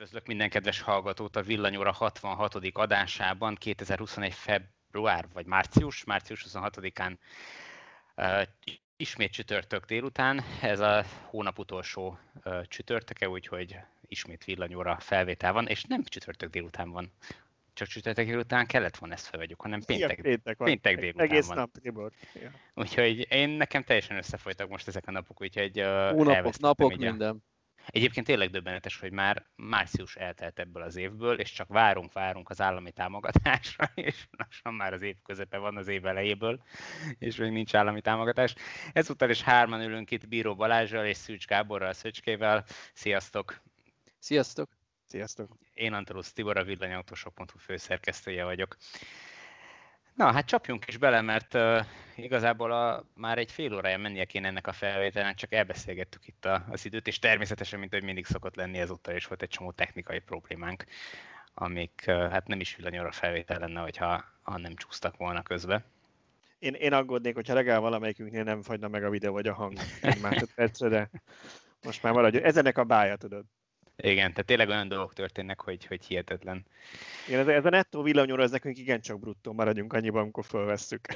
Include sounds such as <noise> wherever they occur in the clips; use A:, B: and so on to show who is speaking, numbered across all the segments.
A: Üdvözlök minden kedves hallgatót a Villanyóra 66. adásában 2021. február vagy március, március 26-án uh, ismét csütörtök délután. Ez a hónap utolsó uh, csütörtöke, úgyhogy ismét villanyóra felvétel van, és nem csütörtök délután van, csak csütörtök délután kellett volna ezt felvegyük, hanem péntek, péntek, van. péntek délután
B: Egész
A: van.
B: nap, Tibor. Ja.
A: Úgyhogy én nekem teljesen összefolytak most ezek a napok, úgyhogy uh,
C: Hónapok, napok, minden.
A: Egyébként tényleg döbbenetes, hogy már március eltelt ebből az évből, és csak várunk, várunk az állami támogatásra, <laughs> és lassan már az év közepe van az év elejéből, és még nincs állami támogatás. Ezúttal is hárman ülünk itt Bíró Balázsral és Szűcs Gáborral, Szöcskével. Sziasztok!
C: Sziasztok!
B: Sziasztok!
A: Én Antalusz Tibor, a villanyautósok.hu főszerkesztője vagyok. Na, hát csapjunk is bele, mert uh, igazából a, már egy fél órája mennie kéne ennek a felvételnek, csak elbeszélgettük itt a, az időt, és természetesen, mint hogy mindig szokott lenni, ezúttal is volt egy csomó technikai problémánk, amik uh, hát nem is villanyóra felvétel lenne, hogyha ha nem csúsztak volna közbe.
B: Én, én aggódnék, hogyha legalább valamelyikünknél nem fagyna meg a videó vagy a hang egy másodpercre, de most már maradjon. Ez ennek a bája, tudod.
A: Igen, tehát tényleg olyan dolgok történnek, hogy, hogy hihetetlen.
B: Igen, ez, ez a nettó villanyóra, ez nekünk igencsak bruttó, maradjunk annyiban, amikor fölvesszük.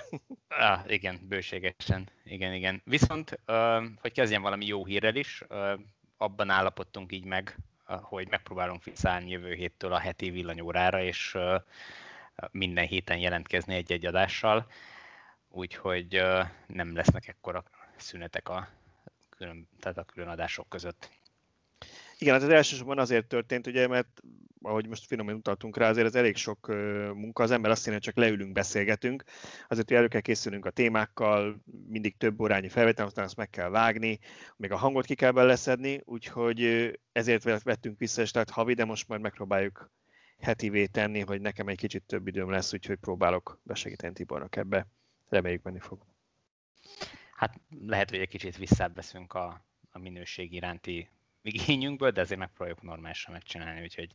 A: Ah, igen, bőségesen. Igen, igen. Viszont, hogy kezdjem valami jó hírrel is, abban állapodtunk így meg, hogy megpróbálunk visszaállni jövő héttől a heti villanyórára, és minden héten jelentkezni egy-egy adással, úgyhogy nem lesznek ekkora szünetek a külön, tehát a külön adások között.
B: Igen, hát az elsősorban azért történt, ugye, mert ahogy most finoman utaltunk rá, azért ez elég sok munka, az ember azt jelenti, hogy csak leülünk, beszélgetünk, azért, hogy elő kell készülnünk a témákkal, mindig több órányi felvétel, aztán azt meg kell vágni, még a hangot ki kell beleszedni, úgyhogy ezért vettünk vissza, és tehát havi, de most majd megpróbáljuk hetivé tenni, hogy nekem egy kicsit több időm lesz, úgyhogy próbálok besegíteni Tibornak ebbe. Reméljük menni fog.
A: Hát lehet, hogy egy kicsit visszaveszünk a, a minőség iránti igényünkből, de azért megpróbáljuk normálisan megcsinálni, úgyhogy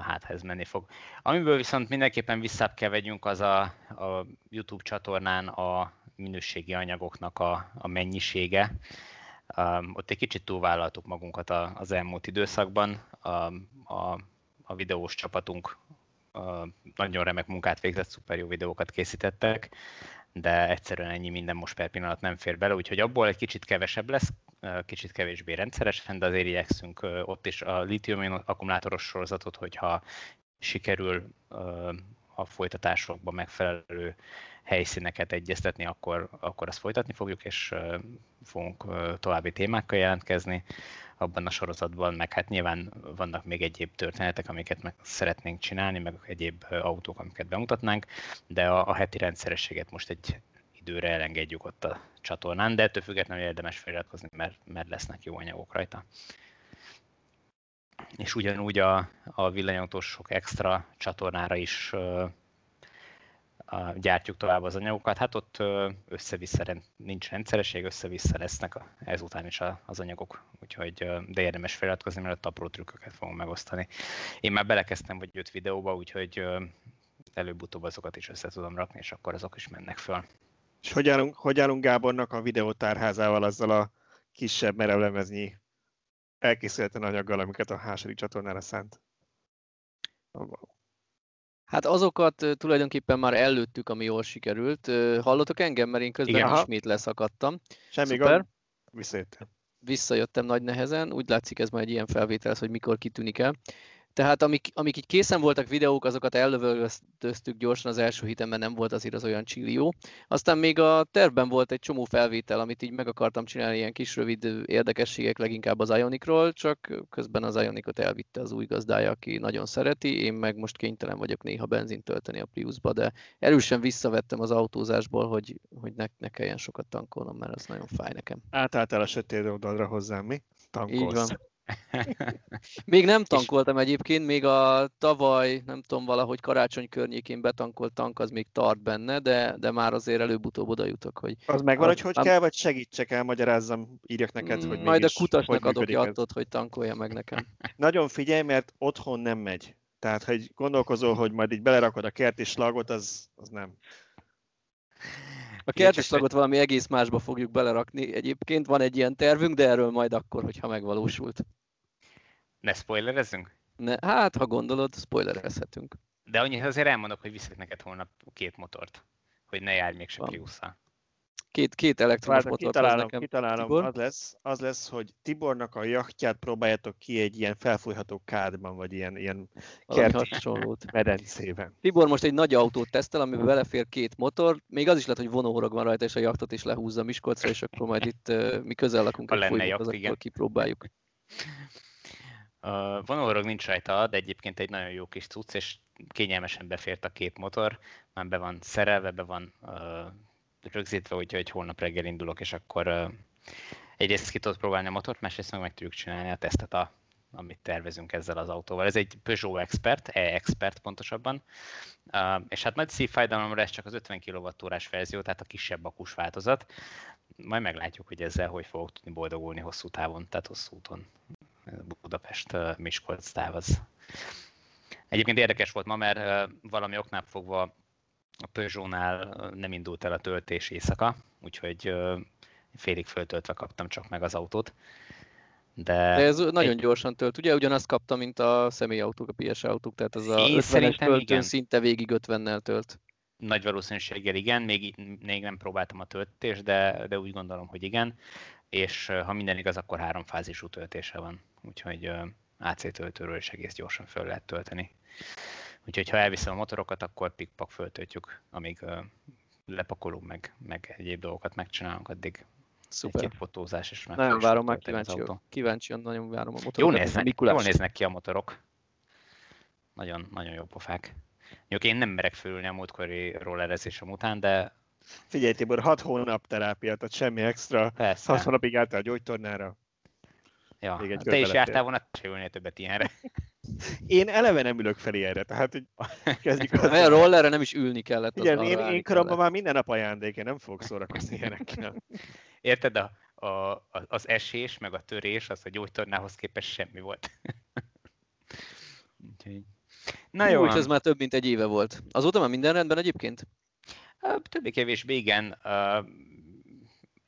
A: hát ez menni fog. Amiből viszont mindenképpen visszább kell vegyünk, az a, a YouTube csatornán a minőségi anyagoknak a, a mennyisége. Um, ott egy kicsit túlvállaltuk magunkat a, az elmúlt időszakban. A, a, a videós csapatunk uh, nagyon remek munkát végzett, szuper jó videókat készítettek, de egyszerűen ennyi minden most per pillanat nem fér bele, úgyhogy abból egy kicsit kevesebb lesz, kicsit kevésbé rendszeresen, de azért igyekszünk ott is a litium akkumulátoros sorozatot, hogyha sikerül a folytatásokban megfelelő helyszíneket egyeztetni, akkor, akkor azt folytatni fogjuk, és fogunk további témákkal jelentkezni abban a sorozatban, meg hát nyilván vannak még egyéb történetek, amiket meg szeretnénk csinálni, meg egyéb autók, amiket bemutatnánk, de a, a heti rendszerességet most egy időre elengedjük ott a csatornán, de ettől függetlenül érdemes feliratkozni, mert, mert lesznek jó anyagok rajta. És ugyanúgy a, a villanyautósok extra csatornára is uh, a, gyártjuk tovább az anyagokat. Hát ott össze-vissza nincs rendszeresség, össze-vissza lesznek a, ezután is a, az anyagok, úgyhogy de érdemes feliratkozni, mert ott apró trükköket fogunk megosztani. Én már belekezdtem vagy öt videóba, úgyhogy előbb-utóbb azokat is össze tudom rakni, és akkor azok is mennek föl.
B: És hogy állunk, hogy állunk Gábornak a videótárházával, azzal a kisebb merevlemeznyi elkészületlen anyaggal, amiket a második csatornára szánt?
C: Hát azokat tulajdonképpen már előttük, ami jól sikerült. Hallottok engem, mert én közben Igen, ismét leszakadtam.
B: Semmi Szuper. gond, visszajöttem.
C: Visszajöttem nagy nehezen, úgy látszik ez majd egy ilyen felvétel, hogy mikor kitűnik el. Tehát amik, amik így készen voltak videók, azokat ellövöldöztük gyorsan az első hitemben, nem volt azért az olyan csillió. Aztán még a tervben volt egy csomó felvétel, amit így meg akartam csinálni, ilyen kis rövid érdekességek leginkább az Ionicról, csak közben az Ionicot elvitte az új gazdája, aki nagyon szereti, én meg most kénytelen vagyok néha benzint tölteni a Priusba, de erősen visszavettem az autózásból, hogy, hogy ne, ne kelljen sokat tankolnom, mert az nagyon fáj nekem.
B: Átálltál a sötét oldalra hozzám, mi?
C: Tankolsz. Így van. <laughs> még nem tankoltam egyébként, még a tavaly, nem tudom, valahogy karácsony környékén betankolt tank, az még tart benne, de, de már azért előbb-utóbb oda jutok, hogy...
B: Az megvan, hogy hogy kell, vagy segítsek el, magyarázzam, írjak neked, hogy
C: Majd a kutasnak adok jattot, hogy tankolja meg nekem. <laughs>
B: Nagyon figyelj, mert otthon nem megy. Tehát, hogy gondolkozol, hogy majd így belerakod a kerti slagot, az, az nem.
C: A kerteslagot valami egész másba fogjuk belerakni. Egyébként van egy ilyen tervünk, de erről majd akkor, hogyha megvalósult.
A: Ne spoilerezzünk?
C: Ne, hát, ha gondolod, spoilerezhetünk.
A: De annyit azért elmondok, hogy viszek neked holnap két motort, hogy ne járj még se Priusszal.
C: Két, két elektromos Várj, motort
B: kitalálom, nekem. kitalálom. Az lesz, az lesz, hogy Tibornak a jachtját próbáljátok ki egy ilyen felfújható kádban, vagy ilyen, ilyen kerti medencében.
C: Tibor most egy nagy autót tesztel, amiben belefér két motor, még az is lehet, hogy vonóhorog van rajta, és a jachtot is lehúzza Miskolcra, és akkor majd itt uh, mi közel lakunk,
A: egy lenne jacht,
C: akkor kipróbáljuk.
A: A vonóhorog nincs rajta, de egyébként egy nagyon jó kis cucc, és kényelmesen befért a két motor, már be van szerelve, be van uh, rögzítve, úgyhogy holnap reggel indulok, és akkor uh, egyrészt ki tudod próbálni a motort, másrészt meg meg tudjuk csinálni a tesztet, a, amit tervezünk ezzel az autóval. Ez egy Peugeot Expert, E-Expert pontosabban, és hát nagy szívfájdalomra ez csak az 50 kWh verzió, tehát a kisebb akus változat. Majd meglátjuk, hogy ezzel hogy fogok tudni boldogulni hosszú távon, tehát hosszú úton. Budapest-Miskolc táv az. Egyébként érdekes volt ma, mert valami oknál fogva a Peugeot-nál nem indult el a töltés éjszaka, úgyhogy félig föltöltve kaptam csak meg az autót.
C: De, De ez nagyon egy... gyorsan tölt. Ugye ugyanazt kaptam, mint a személyautók, a PS autók, tehát az a 50-es töltőn szinte végig 50-nel tölt.
A: Nagy valószínűséggel igen, még, még nem próbáltam a töltést, de, de úgy gondolom, hogy igen. És ha minden igaz, akkor háromfázisú töltése van. Úgyhogy AC töltőről is egész gyorsan föl lehet tölteni. Úgyhogy ha elviszem a motorokat, akkor pikpak föltöltjük, amíg uh, lepakolunk, meg, meg egyéb dolgokat megcsinálunk, addig
C: Szuper.
A: egy fotózás is
C: meg. Nagyon várom már, kíváncsi, kíváncsian nagyon várom a motorokat.
A: Jó néznek, jól néznek ki a motorok. Nagyon, nagyon jó pofák. Jó, én nem merek fölülni a múltkori rollerezésem után, de...
B: Figyelj Tibor, 6 hónap terápia, tehát semmi extra.
A: Persze.
B: 6 hónapig álltál a gyógytornára.
A: Ja, te is jártál volna, se ülnél többet ilyenre.
B: Én eleve nem ülök fel ilyenre, tehát hogy
C: kezdjük <laughs> az... A rollerre nem is ülni kellett.
B: Igen, én, én koromban már minden nap ajándék, én nem fogok szórakozni ilyenekkel. <laughs>
A: Érted, a, a, az esés, meg a törés, az a gyógytornához képest semmi volt. <laughs>
C: Na jó. Úgy, ez már több mint egy éve volt. Azóta már minden rendben egyébként?
A: Többé-kevésbé igen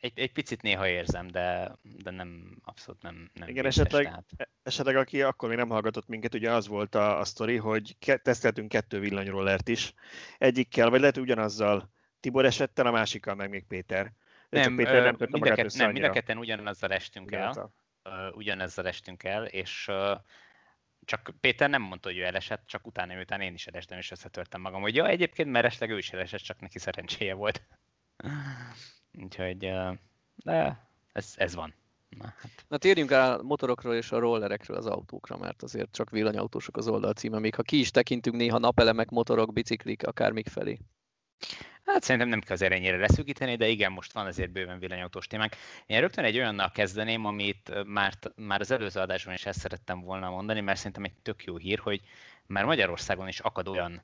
A: egy, egy picit néha érzem, de, de nem, abszolút nem, nem
B: Igen, vészes, esetleg, tehát. esetleg aki akkor még nem hallgatott minket, ugye az volt a, a sztori, hogy ke- teszteltünk kettő villanyrollert is. Egyikkel, vagy lehet ugyanazzal Tibor esettel, a másikkal meg még Péter.
A: nem, Péter nem, mind, a kett, nem mind a ketten ugyanazzal estünk el, uh, ugyanazzal estünk el, és csak Péter nem mondta, hogy ő elesett, csak utána, miután én is elestem, és összetörtem magam, hogy ja, egyébként meresleg ő is elesett, csak neki szerencséje volt. <laughs> Úgyhogy, de ez, ez van.
C: Na, hát. Na térjünk rá a motorokról és a rollerekről az autókra, mert azért csak villanyautósok az oldal címe, még ha ki is tekintünk néha napelemek, motorok, biciklik, akármik felé.
A: Hát szerintem nem kell azért ennyire leszűkíteni, de igen, most van azért bőven villanyautós témák. Én rögtön egy olyannal kezdeném, amit már, már az előző adásban is ezt szerettem volna mondani, mert szerintem egy tök jó hír, hogy már Magyarországon is akad olyan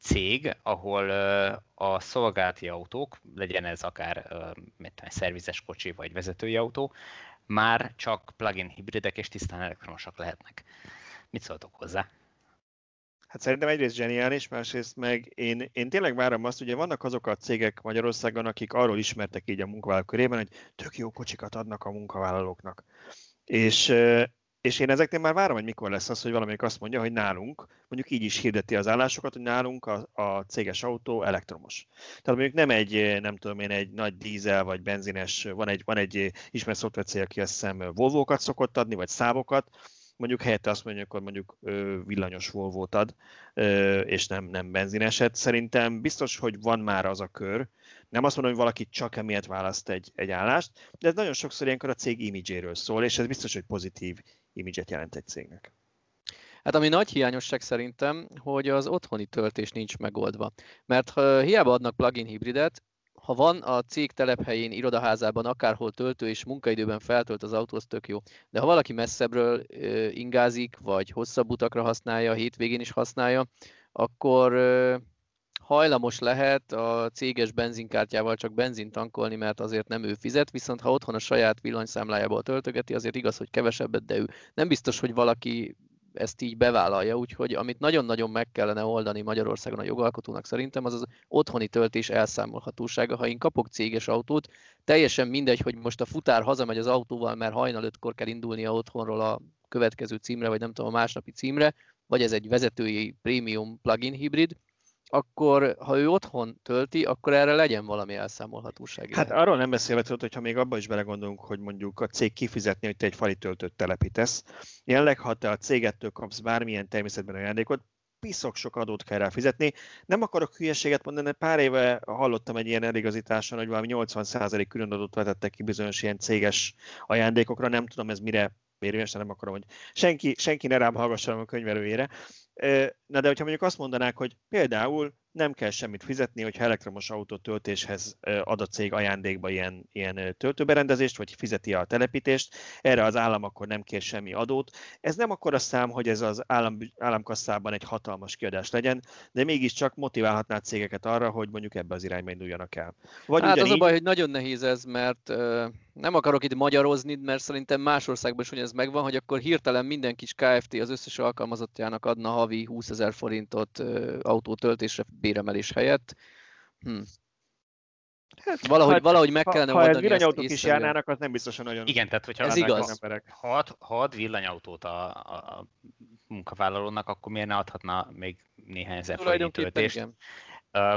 A: cég, ahol a szolgálati autók, legyen ez akár mit szervizes kocsi vagy vezetői autó, már csak plug-in hibridek és tisztán elektromosak lehetnek. Mit szóltok hozzá?
B: Hát szerintem egyrészt zseniális, másrészt meg én, én tényleg várom azt, ugye vannak azok a cégek Magyarországon, akik arról ismertek így a munkavállalók körében, hogy tök jó kocsikat adnak a munkavállalóknak. És és én ezeknél már várom, hogy mikor lesz az, hogy valamelyik azt mondja, hogy nálunk, mondjuk így is hirdeti az állásokat, hogy nálunk a, a céges autó elektromos. Tehát mondjuk nem egy, nem tudom én, egy nagy dízel vagy benzines, van egy, van egy ismert szoftvercég, aki azt hiszem Volvo-kat szokott adni, vagy szávokat, mondjuk helyette azt mondja, akkor mondjuk villanyos volvo ad, és nem, nem benzineset. Szerintem biztos, hogy van már az a kör. Nem azt mondom, hogy valaki csak emiatt választ egy, egy állást, de ez nagyon sokszor ilyenkor a cég imidzséről szól, és ez biztos, hogy pozitív imidzset jelent egy cégnek.
C: Hát ami nagy hiányosság szerintem, hogy az otthoni töltés nincs megoldva. Mert ha hiába adnak plugin hibridet, ha van a cég telephelyén, irodaházában, akárhol töltő és munkaidőben feltölt az autó, az tök jó. De ha valaki messzebbről ingázik, vagy hosszabb utakra használja, hétvégén is használja, akkor hajlamos lehet a céges benzinkártyával csak benzint tankolni, mert azért nem ő fizet, viszont ha otthon a saját villanyszámlájából töltögeti, azért igaz, hogy kevesebbet, de ő nem biztos, hogy valaki ezt így bevállalja, úgyhogy amit nagyon-nagyon meg kellene oldani Magyarországon a jogalkotónak szerintem, az az otthoni töltés elszámolhatósága. Ha én kapok céges autót, teljesen mindegy, hogy most a futár hazamegy az autóval, mert hajnal ötkor kell indulnia otthonról a következő címre, vagy nem tudom, a másnapi címre, vagy ez egy vezetői prémium plugin hibrid, akkor ha ő otthon tölti, akkor erre legyen valami elszámolhatóság.
B: Hát arról nem beszélve tudod, hogyha még abba is belegondolunk, hogy mondjuk a cég kifizetni, hogy te egy fali töltőt telepítesz. Jelenleg, ha te a cégettől kapsz bármilyen természetben ajándékot, piszok sok adót kell rá fizetni. Nem akarok hülyeséget mondani, de pár éve hallottam egy ilyen eligazításon, hogy valami 80% külön adót vetettek ki bizonyos ilyen céges ajándékokra. Nem tudom ez mire érvényes, nem akarom, hogy senki, senki ne rám hallgasson a könyvelőjére. Na de hogyha mondjuk azt mondanák, hogy például nem kell semmit fizetni, hogyha elektromos autó töltéshez ad a cég ajándékba ilyen, ilyen töltőberendezést, vagy fizeti a telepítést, erre az állam akkor nem kér semmi adót. Ez nem akkor a szám, hogy ez az állam, államkasszában egy hatalmas kiadás legyen, de mégiscsak motiválhatná a cégeket arra, hogy mondjuk ebbe az irányba induljanak el.
C: Vagy hát ugyanígy... az a baj, hogy nagyon nehéz ez, mert nem akarok itt magyarozni, mert szerintem más országban is ez megvan, hogy akkor hirtelen minden kis KFT az összes alkalmazottjának adna havi 20 ezer forintot autótöltésre béremelés helyett. Hm. Hát, valahogy, ha, valahogy meg kellene
B: ha, oldani. Ha villanyautók is járnának, az nem biztosan nagyon
A: Igen, tehát hogyha
C: ez igaz.
A: Emberek. Ha, ad, ha ad villanyautót a, a, a munkavállalónak, akkor miért ne adhatna még néhány ezer forint töltést? Igen.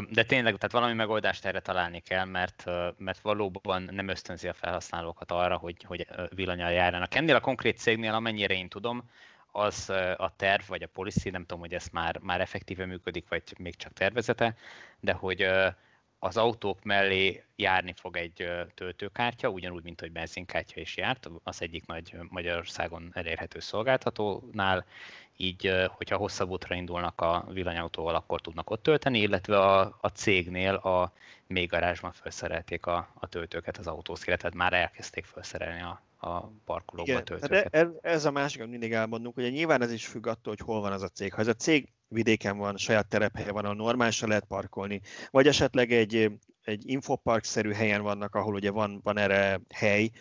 A: De tényleg, tehát valami megoldást erre találni kell, mert, mert valóban nem ösztönzi a felhasználókat arra, hogy, hogy villanyal járjanak. Ennél a konkrét cégnél, amennyire én tudom, az a terv, vagy a policy, nem tudom, hogy ez már, már effektíve működik, vagy még csak tervezete, de hogy az autók mellé járni fog egy töltőkártya, ugyanúgy, mint hogy benzinkártya is járt, az egyik nagy Magyarországon elérhető szolgáltatónál, így, hogyha hosszabb útra indulnak a villanyautóval, akkor tudnak ott tölteni, illetve a, a cégnél a még garázsban felszerelték a, a töltőket az autószkére, tehát már elkezdték felszerelni a, a parkolóba Igen, töltőket.
B: Ez, ez a másik, amit mindig elmondunk, hogy nyilván ez is függ attól, hogy hol van az a cég. Ha ez a cég vidéken van, saját telephelye van, ahol normálisan lehet parkolni, vagy esetleg egy, egy infopark-szerű helyen vannak, ahol ugye van, van erre hely,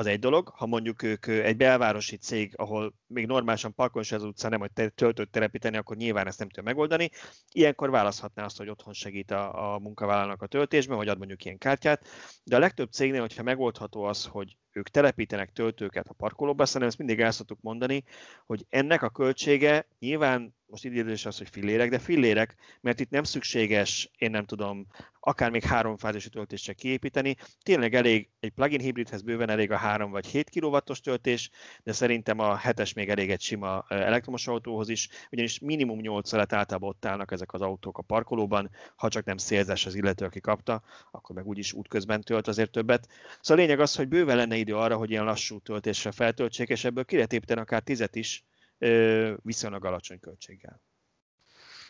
B: az egy dolog. Ha mondjuk ők egy belvárosi cég, ahol még normálisan parkolni az utca, nem hogy töltőt telepíteni, akkor nyilván ezt nem tudja megoldani. Ilyenkor választhatná azt, hogy otthon segít a, a munkavállalónak a töltésben, vagy ad mondjuk ilyen kártyát. De a legtöbb cégnél, hogyha megoldható az, hogy ők telepítenek töltőket a parkolóba, szerintem ezt mindig el szoktuk mondani, hogy ennek a költsége nyilván most idézős az, hogy fillérek, de fillérek, mert itt nem szükséges, én nem tudom, akár még három fázisú töltést csak kiépíteni. Tényleg elég, egy plugin hibridhez bőven elég a 3 vagy 7 kW-os töltés, de szerintem a 7-es még elég egy sima elektromos autóhoz is, ugyanis minimum 8 alatt általában ott állnak ezek az autók a parkolóban, ha csak nem szélzes az illető, aki kapta, akkor meg úgyis útközben tölt azért többet. Szóval a lényeg az, hogy bőven lenne idő arra, hogy ilyen lassú töltésre feltöltsék, és ebből ki lehet akár tizet is, viszonylag alacsony költséggel.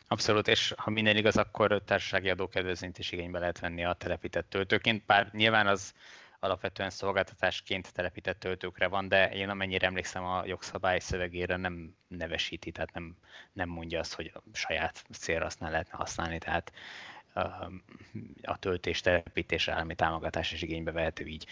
A: Abszolút, és ha minden igaz, akkor társasági adókedvezményt is igénybe lehet venni a telepített töltőként, bár nyilván az alapvetően szolgáltatásként telepített töltőkre van, de én amennyire emlékszem a jogszabály szövegére nem nevesíti, tehát nem, nem mondja azt, hogy saját célra azt nem lehetne használni, tehát a töltés, telepítés, állami támogatás is igénybe vehető így.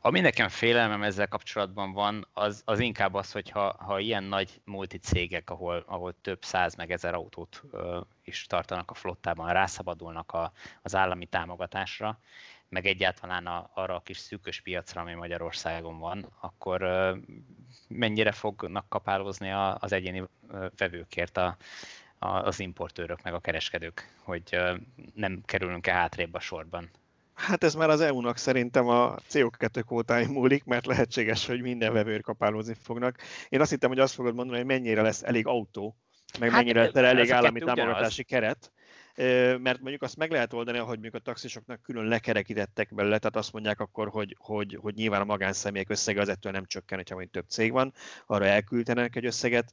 A: Ami nekem félelmem ezzel kapcsolatban van, az, az inkább az, hogy ha, ha ilyen nagy multicégek, ahol, ahol több száz meg ezer autót uh, is tartanak a flottában, rászabadulnak a, az állami támogatásra, meg egyáltalán a, arra a kis szűkös piacra, ami Magyarországon van, akkor uh, mennyire fognak kapálózni a, az egyéni vevőkért a, az importőrök, meg a kereskedők, hogy nem kerülünk-e hátrébb a sorban.
B: Hát ez már az EU-nak szerintem a CO2 kvótáin múlik, mert lehetséges, hogy minden vevőr kapálózni fognak. Én azt hittem, hogy azt fogod mondani, hogy mennyire lesz elég autó, meg hát, mennyire lesz elég állami támogatási keret. Mert mondjuk azt meg lehet oldani, hogy mondjuk a taxisoknak külön lekerekítettek belőle, tehát azt mondják akkor, hogy, hogy, hogy nyilván a magánszemélyek összege az ettől nem csökken, hogyha mondjuk több cég van, arra elküldenek egy összeget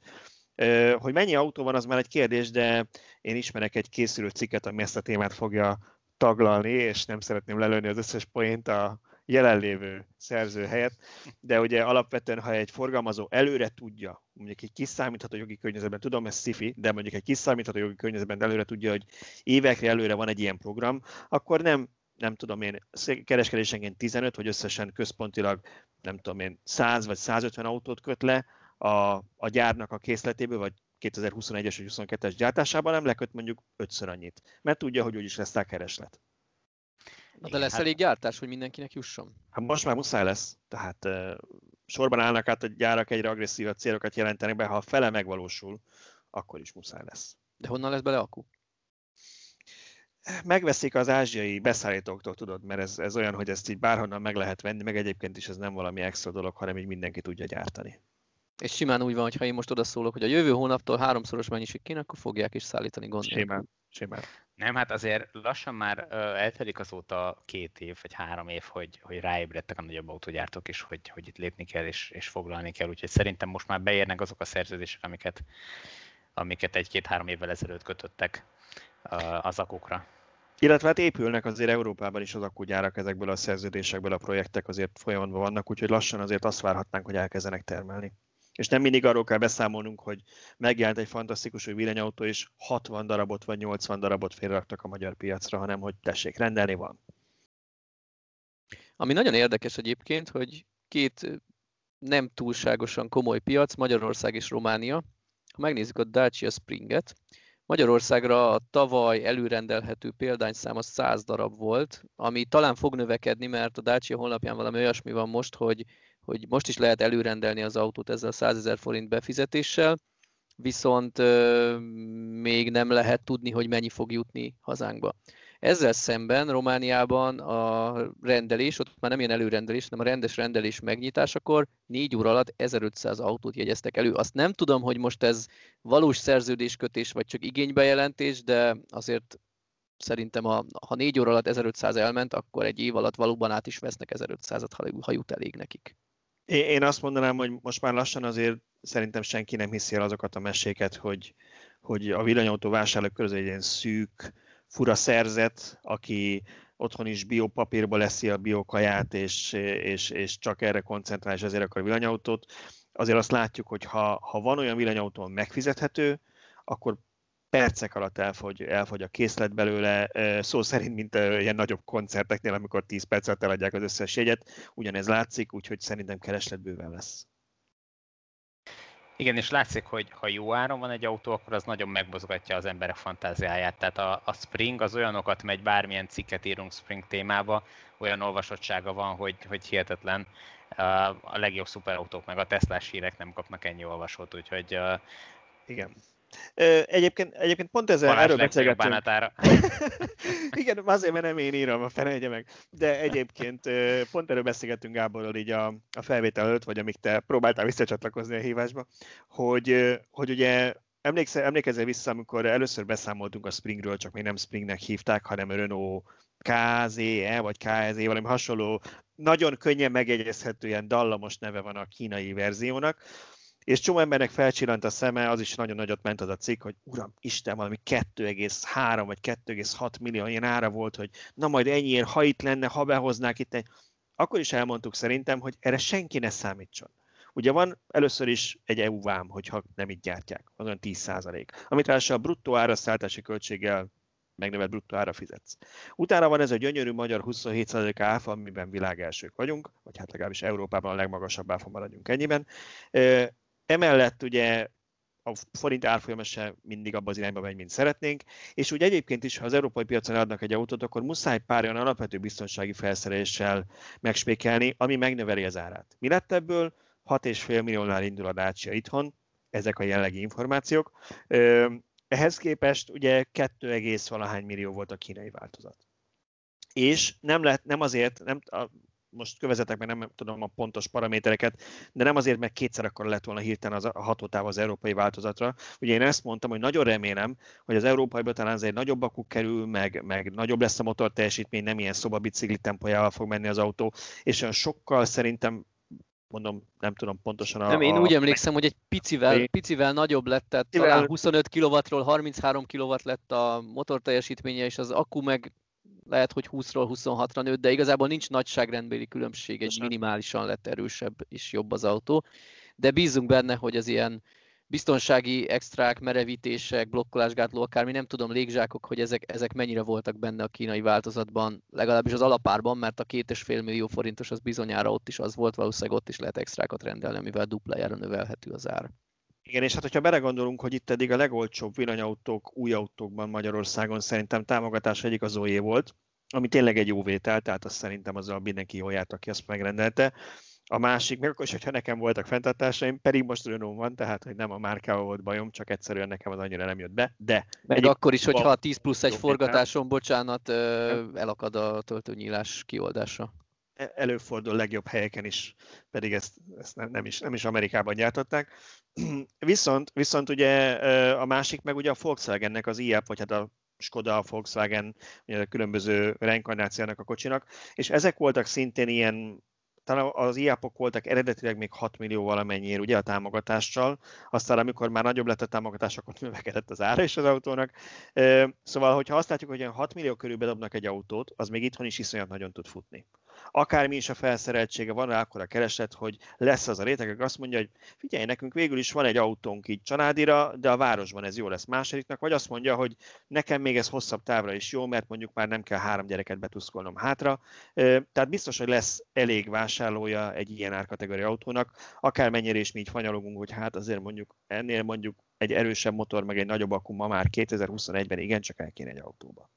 B: hogy mennyi autó van, az már egy kérdés, de én ismerek egy készülő cikket, ami ezt a témát fogja taglalni, és nem szeretném lelőni az összes poént a jelenlévő szerző helyett, de ugye alapvetően, ha egy forgalmazó előre tudja, mondjuk egy kiszámítható jogi környezetben, tudom, ez szifi, de mondjuk egy kiszámítható jogi környezetben előre tudja, hogy évekre előre van egy ilyen program, akkor nem nem tudom én, kereskedésenként 15, vagy összesen központilag, nem tudom én, 100 vagy 150 autót köt le, a, a gyárnak a készletéből, vagy 2021-es vagy 22-es gyártásában nem leköt mondjuk ötször annyit, mert tudja, hogy úgyis lesz a kereslet.
C: Na de lesz hát, elég gyártás, hogy mindenkinek jusson?
B: Hát most már muszáj lesz, tehát sorban állnak át a gyárak egyre agresszívabb célokat jelentenek be, ha a fele megvalósul, akkor is muszáj lesz.
C: De honnan lesz bele akku?
B: Megveszik az ázsiai beszállítóktól, tudod, mert ez, ez olyan, hogy ezt így bárhonnan meg lehet venni, meg egyébként is ez nem valami extra dolog, hanem így mindenki tudja gyártani.
C: És simán úgy van, hogy ha én most odaszólok, hogy a jövő hónaptól háromszoros mennyiség kéne, akkor fogják is szállítani gond
B: Simán, simán.
A: Nem, hát azért lassan már uh, eltelik azóta két év, vagy három év, hogy, hogy ráébredtek a nagyobb autógyártók is, hogy, hogy itt lépni kell és, és foglalni kell, úgyhogy szerintem most már beérnek azok a szerződések, amiket, amiket egy-két-három évvel ezelőtt kötöttek az akukra.
B: Illetve hát épülnek azért Európában is az akkugyárak ezekből a szerződésekből, a projektek azért folyamatban vannak, úgyhogy lassan azért azt várhatnánk, hogy elkezdenek termelni. És nem mindig arról kell beszámolnunk, hogy megjelent egy fantasztikus új villanyautó, és 60 darabot vagy 80 darabot félraktak a magyar piacra, hanem hogy tessék, rendelni van.
C: Ami nagyon érdekes egyébként, hogy két nem túlságosan komoly piac, Magyarország és Románia. Ha megnézzük a Dacia Springet, Magyarországra a tavaly előrendelhető példányszám az 100 darab volt, ami talán fog növekedni, mert a Dacia honlapján valami olyasmi van most, hogy hogy most is lehet előrendelni az autót ezzel a 100 ezer forint befizetéssel, viszont még nem lehet tudni, hogy mennyi fog jutni hazánkba. Ezzel szemben Romániában a rendelés, ott már nem ilyen előrendelés, hanem a rendes rendelés megnyitásakor 4 óra alatt 1500 autót jegyeztek elő. Azt nem tudom, hogy most ez valós szerződéskötés, vagy csak igénybejelentés, de azért szerintem a, ha 4 óra alatt 1500 elment, akkor egy év alatt valóban át is vesznek 1500-at, ha jut elég nekik.
B: Én azt mondanám, hogy most már lassan azért szerintem senki nem hiszi el azokat a meséket, hogy, hogy a villanyautó vásárlók közül egy ilyen szűk, fura szerzet, aki otthon is biopapírba leszi a biokaját, és, és, és csak erre koncentrál, és ezért akar villanyautót. Azért azt látjuk, hogy ha, ha van olyan villanyautó, megfizethető, akkor percek alatt elfogy, elfogy a készlet belőle, szó szerint, mint ilyen nagyobb koncerteknél, amikor 10 perc alatt eladják az összes jegyet, ugyanez látszik, úgyhogy szerintem kereslet bőven lesz.
A: Igen, és látszik, hogy ha jó áron van egy autó, akkor az nagyon megmozgatja az emberek fantáziáját. Tehát a, a Spring az olyanokat megy, bármilyen cikket írunk Spring témába, olyan olvasottsága van, hogy, hogy hihetetlen. A legjobb szuperautók meg a Teslás hírek nem kapnak ennyi olvasót, úgyhogy
B: igen. Egyébként, egyébként pont ezzel
A: Balázs
B: erről beszélgettünk. <laughs> Igen, azért, mert nem én írom, a felejtje meg. De egyébként pont erről beszélgettünk Gáborral így a, a felvétel előtt, vagy amíg te próbáltál visszacsatlakozni a hívásba, hogy, hogy ugye emlékszel, emlékezel vissza, amikor először beszámoltunk a Springről, csak még nem Springnek hívták, hanem Renault KZE, vagy KZE, valami hasonló, nagyon könnyen megjegyezhető ilyen dallamos neve van a kínai verziónak, és csomó embernek felcsillant a szeme, az is nagyon nagyot ment az a cikk, hogy uram, Isten, valami 2,3 vagy 2,6 millió ilyen ára volt, hogy na majd ennyiért, ha itt lenne, ha behoznák itt. Akkor is elmondtuk szerintem, hogy erre senki ne számítson. Ugye van először is egy EU vám, hogyha nem így gyártják, az olyan 10 százalék, amit ráadásul a bruttó árasztáltási költséggel megnövelt bruttó ára fizetsz. Utána van ez a gyönyörű magyar 27% áfa, amiben világelsők vagyunk, vagy hát legalábbis Európában a legmagasabb áfa maradjunk ennyiben. Emellett ugye a forint árfolyama se mindig abban az irányba megy, mint szeretnénk, és úgy egyébként is, ha az európai piacon adnak egy autót, akkor muszáj pár olyan alapvető biztonsági felszereléssel megspékelni, ami megnöveli az árát. Mi lett ebből? 6,5 milliónál indul a Dacia itthon, ezek a jellegi információk. Ehhez képest ugye 2, valahány millió volt a kínai változat. És nem, lehet, nem azért, nem, most kövezetek, mert nem tudom a pontos paramétereket, de nem azért, mert kétszer akkor lett volna hirtelen az a hatótáv az európai változatra. Ugye én ezt mondtam, hogy nagyon remélem, hogy az európai talán azért nagyobb akuk kerül, meg, meg nagyobb lesz a motor teljesítmény, nem ilyen szobabicikli tempójával fog menni az autó, és olyan sokkal szerintem mondom, nem tudom pontosan a...
C: Nem, én úgy emlékszem, hogy egy picivel, picivel nagyobb lett, tehát talán 25 kW-ról 33 kW lett a motor teljesítménye, és az akku meg lehet, hogy 20-ról 26-ra nőtt, de igazából nincs nagyságrendbéli különbség, egy minimálisan lett erősebb és jobb az autó. De bízunk benne, hogy az ilyen biztonsági extrák, merevítések, blokkolásgátló, akármi, nem tudom, légzsákok, hogy ezek, ezek mennyire voltak benne a kínai változatban, legalábbis az alapárban, mert a két és fél millió forintos az bizonyára ott is az volt, valószínűleg ott is lehet extrákat rendelni, amivel duplájára növelhető az ár.
B: Igen, és hát hogyha belegondolunk, hogy itt eddig a legolcsóbb villanyautók új autókban Magyarországon szerintem támogatás egyik az OE volt, ami tényleg egy jó vétel, tehát azt szerintem azzal mindenki jól járt, aki azt megrendelte. A másik, meg akkor is, hogyha nekem voltak fenntartásaim, pedig most Renault van, tehát hogy nem a márkával volt bajom, csak egyszerűen nekem az annyira nem jött be, de...
C: Meg egy akkor is, hogyha a 10 plusz egy forgatáson, bocsánat, elakad a töltőnyílás kioldása.
B: E, előfordul legjobb helyeken is, pedig ezt, ezt nem, nem, is, nem is Amerikában gyártották. <clears throat> Viszont, viszont ugye a másik meg ugye a Volkswagennek az IAP, vagy hát a Skoda, a Volkswagen, ugye a különböző reinkarnációnak a kocsinak, és ezek voltak szintén ilyen talán az IAP-ok voltak eredetileg még 6 millió valamennyiért ugye a támogatással, aztán amikor már nagyobb lett a támogatás, akkor növekedett az ára is az autónak. Szóval, hogyha azt látjuk, hogy 6 millió körül bedobnak egy autót, az még itthon is iszonyat nagyon tud futni akármi is a felszereltsége, van akkor a kereset, hogy lesz az a réteg, aki azt mondja, hogy figyelj, nekünk végül is van egy autónk így családira, de a városban ez jó lesz másodiknak, vagy azt mondja, hogy nekem még ez hosszabb távra is jó, mert mondjuk már nem kell három gyereket betuszkolnom hátra. Tehát biztos, hogy lesz elég vásárlója egy ilyen árkategória autónak, akármennyire is mi így fanyalogunk, hogy hát azért mondjuk ennél mondjuk egy erősebb motor, meg egy nagyobb akku ma már 2021-ben igencsak el kéne egy autóba.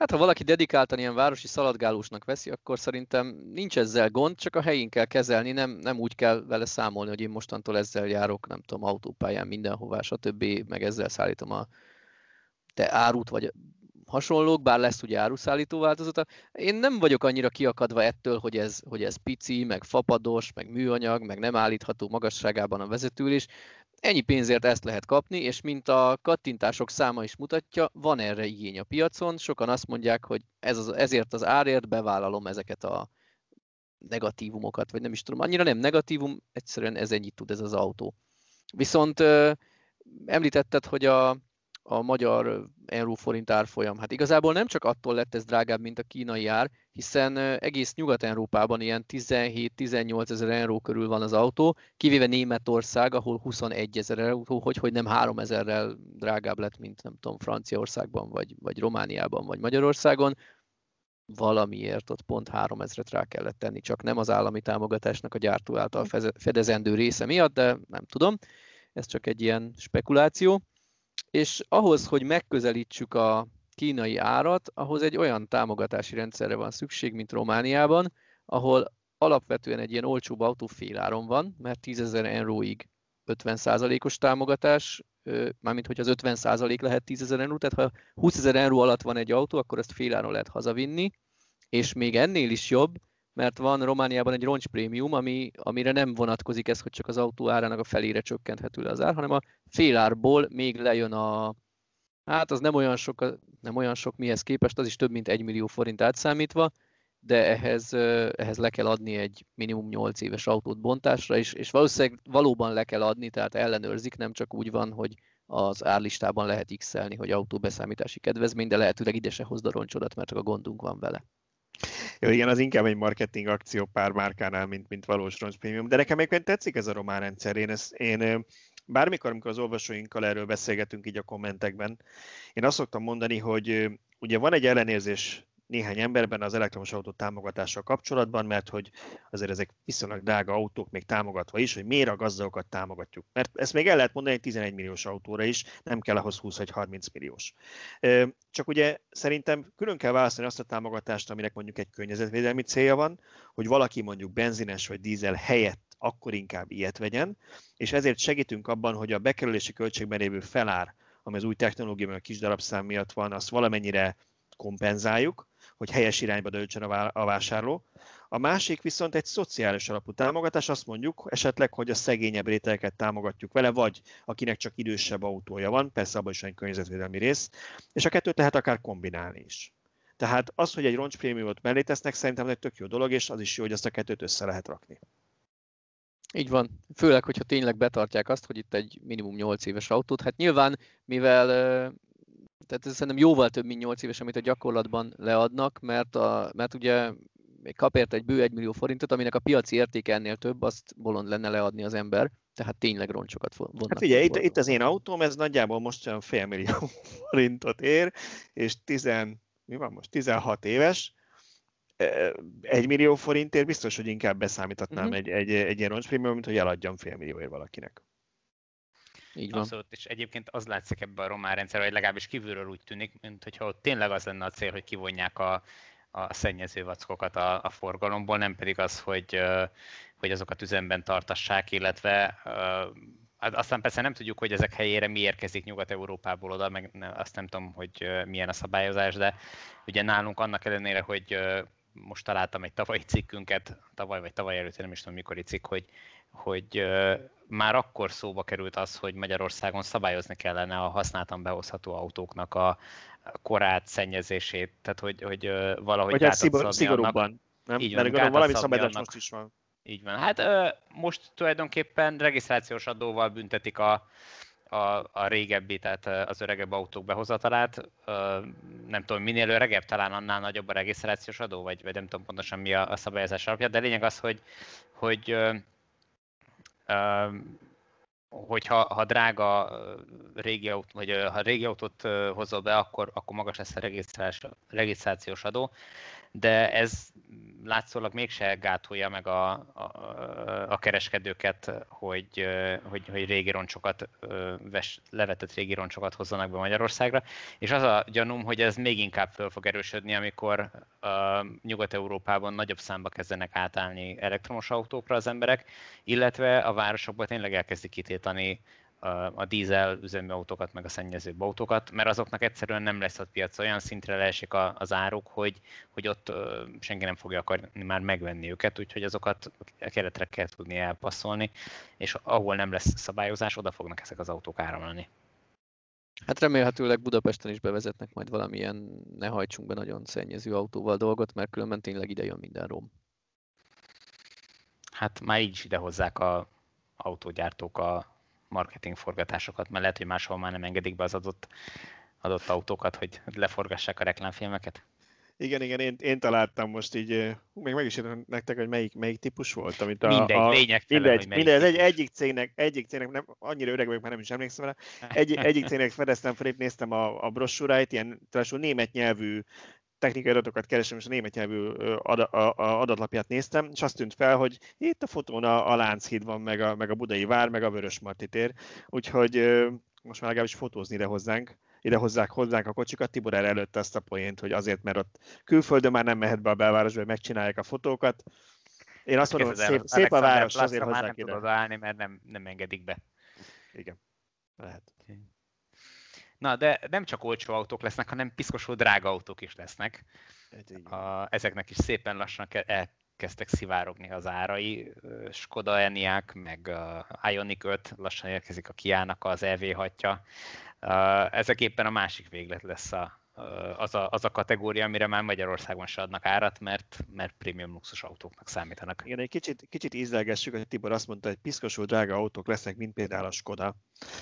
C: Hát ha valaki dedikáltan ilyen városi szaladgálósnak veszi, akkor szerintem nincs ezzel gond, csak a helyén kell kezelni, nem, nem úgy kell vele számolni, hogy én mostantól ezzel járok, nem tudom, autópályán mindenhová, stb., meg ezzel szállítom a te árut, vagy hasonlók, bár lesz ugye áruszállító változata. Én nem vagyok annyira kiakadva ettől, hogy ez, hogy ez pici, meg fapados, meg műanyag, meg nem állítható magasságában a vezetülés ennyi pénzért ezt lehet kapni, és mint a kattintások száma is mutatja, van erre igény a piacon. Sokan azt mondják, hogy ez az, ezért az árért bevállalom ezeket a negatívumokat, vagy nem is tudom, annyira nem negatívum, egyszerűen ez ennyit tud ez az autó. Viszont említetted, hogy a, a magyar euró-forint árfolyam. Hát igazából nem csak attól lett ez drágább, mint a kínai ár, hiszen egész Nyugat-Európában ilyen 17-18 ezer euró körül van az autó, kivéve Németország, ahol 21 ezer euró, hogy, hogy nem 3 ezerrel drágább lett, mint nem tudom, Franciaországban, vagy, vagy Romániában, vagy Magyarországon. Valamiért ott pont 3 ezeret rá kellett tenni, csak nem az állami támogatásnak a gyártó által fedezendő része miatt, de nem tudom. Ez csak egy ilyen spekuláció és ahhoz, hogy megközelítsük a kínai árat, ahhoz egy olyan támogatási rendszerre van szükség, mint Romániában, ahol alapvetően egy ilyen olcsóbb autó féláron van, mert 10 ezer euróig 50%-os támogatás, mármint hogy az 50% lehet 10 ezer euró, tehát ha 20 ezer euró alatt van egy autó, akkor ezt féláron lehet hazavinni, és még ennél is jobb, mert van Romániában egy roncsprémium, ami, amire nem vonatkozik ez, hogy csak az autó árának a felére csökkenthető le az ár, hanem a félárból még lejön a, hát az nem olyan sok, nem olyan sok mihez képest, az is több mint egy millió forint átszámítva, de ehhez, ehhez le kell adni egy minimum 8 éves autót bontásra, és, és valószínűleg valóban le kell adni, tehát ellenőrzik, nem csak úgy van, hogy az árlistában lehet x hogy autóbeszámítási kedvezmény, de lehetőleg ide se hozd a roncsodat, mert csak a gondunk van vele.
B: Jó, igen, az inkább egy marketing akció pár márkánál, mint, mint valós roncs prémium. De nekem még tetszik ez a román rendszer. Én, ezt, én bármikor, amikor az olvasóinkkal erről beszélgetünk így a kommentekben, én azt szoktam mondani, hogy ugye van egy ellenérzés néhány emberben az elektromos autó támogatással kapcsolatban, mert hogy azért ezek viszonylag drága autók, még támogatva is, hogy miért a gazdagokat támogatjuk. Mert ezt még el lehet mondani egy 11 milliós autóra is, nem kell ahhoz 20 vagy 30 milliós. Csak ugye szerintem külön kell választani azt a támogatást, aminek mondjuk egy környezetvédelmi célja van, hogy valaki mondjuk benzines vagy dízel helyett akkor inkább ilyet vegyen, és ezért segítünk abban, hogy a bekerülési költségben lévő felár, ami az új technológia, a kis darabszám miatt van, azt valamennyire kompenzáljuk, hogy helyes irányba döltsön a vásárló. A másik viszont egy szociális alapú támogatás, azt mondjuk esetleg, hogy a szegényebb rétegeket támogatjuk vele, vagy akinek csak idősebb autója van, persze abban is egy környezetvédelmi rész, és a kettőt lehet akár kombinálni is. Tehát az, hogy egy roncsprémiumot mellé tesznek, szerintem egy tök jó dolog, és az is jó, hogy ezt a kettőt össze lehet rakni.
C: Így van. Főleg, hogyha tényleg betartják azt, hogy itt egy minimum 8 éves autót. Hát nyilván, mivel tehát ez szerintem jóval több, mint 8 éves, amit a gyakorlatban leadnak, mert, a, mert ugye kap érte egy bő 1 millió forintot, aminek a piaci értéke ennél több, azt bolond lenne leadni az ember, tehát tényleg roncsokat vonnak.
B: Hát ugye itt, itt az én autóm, ez nagyjából most olyan fél millió forintot ér, és 10, mi van most, 16 éves, egy millió forintért biztos, hogy inkább beszámíthatnám uh-huh. egy, egy, egy ilyen roncsprémium, mint hogy eladjam fél millióért valakinek.
A: Így van. Abszolút, és egyébként az látszik ebben a román rendszerben, hogy legalábbis kívülről úgy tűnik, mint hogyha ott tényleg az lenne a cél, hogy kivonják a, a szennyező vackokat a, a forgalomból, nem pedig az, hogy, hogy azokat üzemben tartassák, illetve Hát aztán persze nem tudjuk, hogy ezek helyére mi érkezik Nyugat-Európából oda, meg azt nem tudom, hogy milyen a szabályozás, de ugye nálunk annak ellenére, hogy most találtam egy tavalyi cikkünket, tavaly vagy tavaly előtt, nem is tudom mikori cikk, hogy, hogy már akkor szóba került az, hogy Magyarországon szabályozni kellene a használtan behozható autóknak a korát, szennyezését, tehát hogy, hogy valahogy
B: Vagy hát szigor, szigorúbban, nem? Így van, Mert valami szabályozás most is van.
A: Így van. Hát most tulajdonképpen regisztrációs adóval büntetik a, a, a régebbi, tehát az öregebb autók behozatalát. Nem tudom, minél öregebb, talán annál nagyobb a regisztrációs adó, vagy, vagy nem tudom pontosan mi a, a szabályozás alapja, de lényeg az, hogy, hogy hogyha ha drága régi autó, vagy ha régi autót hozol be, akkor, akkor magas lesz a regisztrációs adó. De ez látszólag mégse gátolja meg a, a, a kereskedőket, hogy, hogy, hogy régi roncsokat, levetett régi roncsokat hozzanak be Magyarországra, és az a gyanúm, hogy ez még inkább föl fog erősödni, amikor Nyugat-Európában nagyobb számba kezdenek átállni elektromos autókra az emberek, illetve a városokban tényleg elkezdik kitétani a dízel üzemű autókat, meg a szennyezőbb autókat, mert azoknak egyszerűen nem lesz a piac olyan szintre leesik az áruk, hogy, hogy ott senki nem fogja akarni már megvenni őket, úgyhogy azokat a keretre kell tudni elpasszolni, és ahol nem lesz szabályozás, oda fognak ezek az autók áramlani.
C: Hát remélhetőleg Budapesten is bevezetnek majd valamilyen ne hajtsunk be nagyon szennyező autóval dolgot, mert különben tényleg ide jön minden rom.
A: Hát már így is idehozzák a autógyártók a marketing forgatásokat, mert lehet, hogy máshol már nem engedik be az adott, adott autókat, hogy leforgassák a reklámfilmeket.
B: Igen, igen, én, én találtam most így, még meg is írtam nektek, hogy melyik, melyik típus volt, amit
A: a... Mindegy, a, lényegtelen, mindegy,
B: hogy mindegy, egy, egyik cégnek, egyik cégnek, nem, annyira öreg vagyok, már nem is emlékszem rá, egy, egyik cégnek fedeztem fel, néztem a, a brossúráit, ilyen talán német nyelvű technikai adatokat keresem, és a német nyelvű adatlapját néztem, és azt tűnt fel, hogy itt a fotón a, a Lánchíd van, meg a, meg a Budai Vár, meg a Vörösmarty tér, úgyhogy most már legalábbis fotózni ide hozzánk, ide hozzák hozzánk a kocsikat. Tibor erre előtte azt a poént, hogy azért, mert ott külföldön már nem mehet be a belvárosba, hogy megcsinálják a fotókat. Én azt mondom, hogy szép, szép a város, azért hozzák
A: nem ide. állni, mert nem, nem engedik be.
B: Igen, lehet.
A: Na, de nem csak olcsó autók lesznek, hanem piszkosul drága autók is lesznek. A, ezeknek is szépen lassan elkezdtek szivárogni az árai. Skoda Enyaq, meg a Ioniq 5, lassan érkezik a Kia-nak az ev 6 Ezek éppen a másik véglet lesz a, az a, az a kategória, amire már Magyarországon se adnak árat, mert, mert prémium luxus autóknak számítanak.
B: Igen, egy kicsit, kicsit ízlelgessük, hogy Tibor azt mondta, hogy piszkosul drága autók lesznek, mint például a Skoda.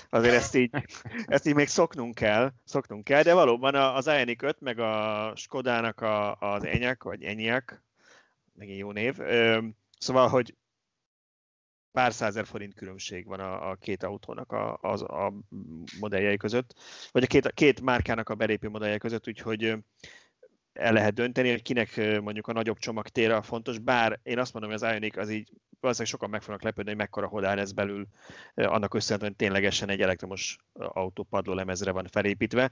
B: Azért ezt így, <laughs> ezt így még szoknunk kell, szoknunk kell, de valóban az Ioniq 5, meg a Skodának a, az Enyaq, vagy Enyaq, megint jó név, Szóval, hogy pár százer forint különbség van a, a két autónak a, a, a modelljei között, vagy a két, a két márkának a belépő modelljei között, úgyhogy el lehet dönteni, hogy kinek mondjuk a nagyobb csomagtér a fontos, bár én azt mondom, hogy az Ioniq az így valószínűleg sokan meg fognak lepődni, hogy mekkora hodár ez belül, annak köszönhetően, ténylegesen egy elektromos autó padlólemezre van felépítve,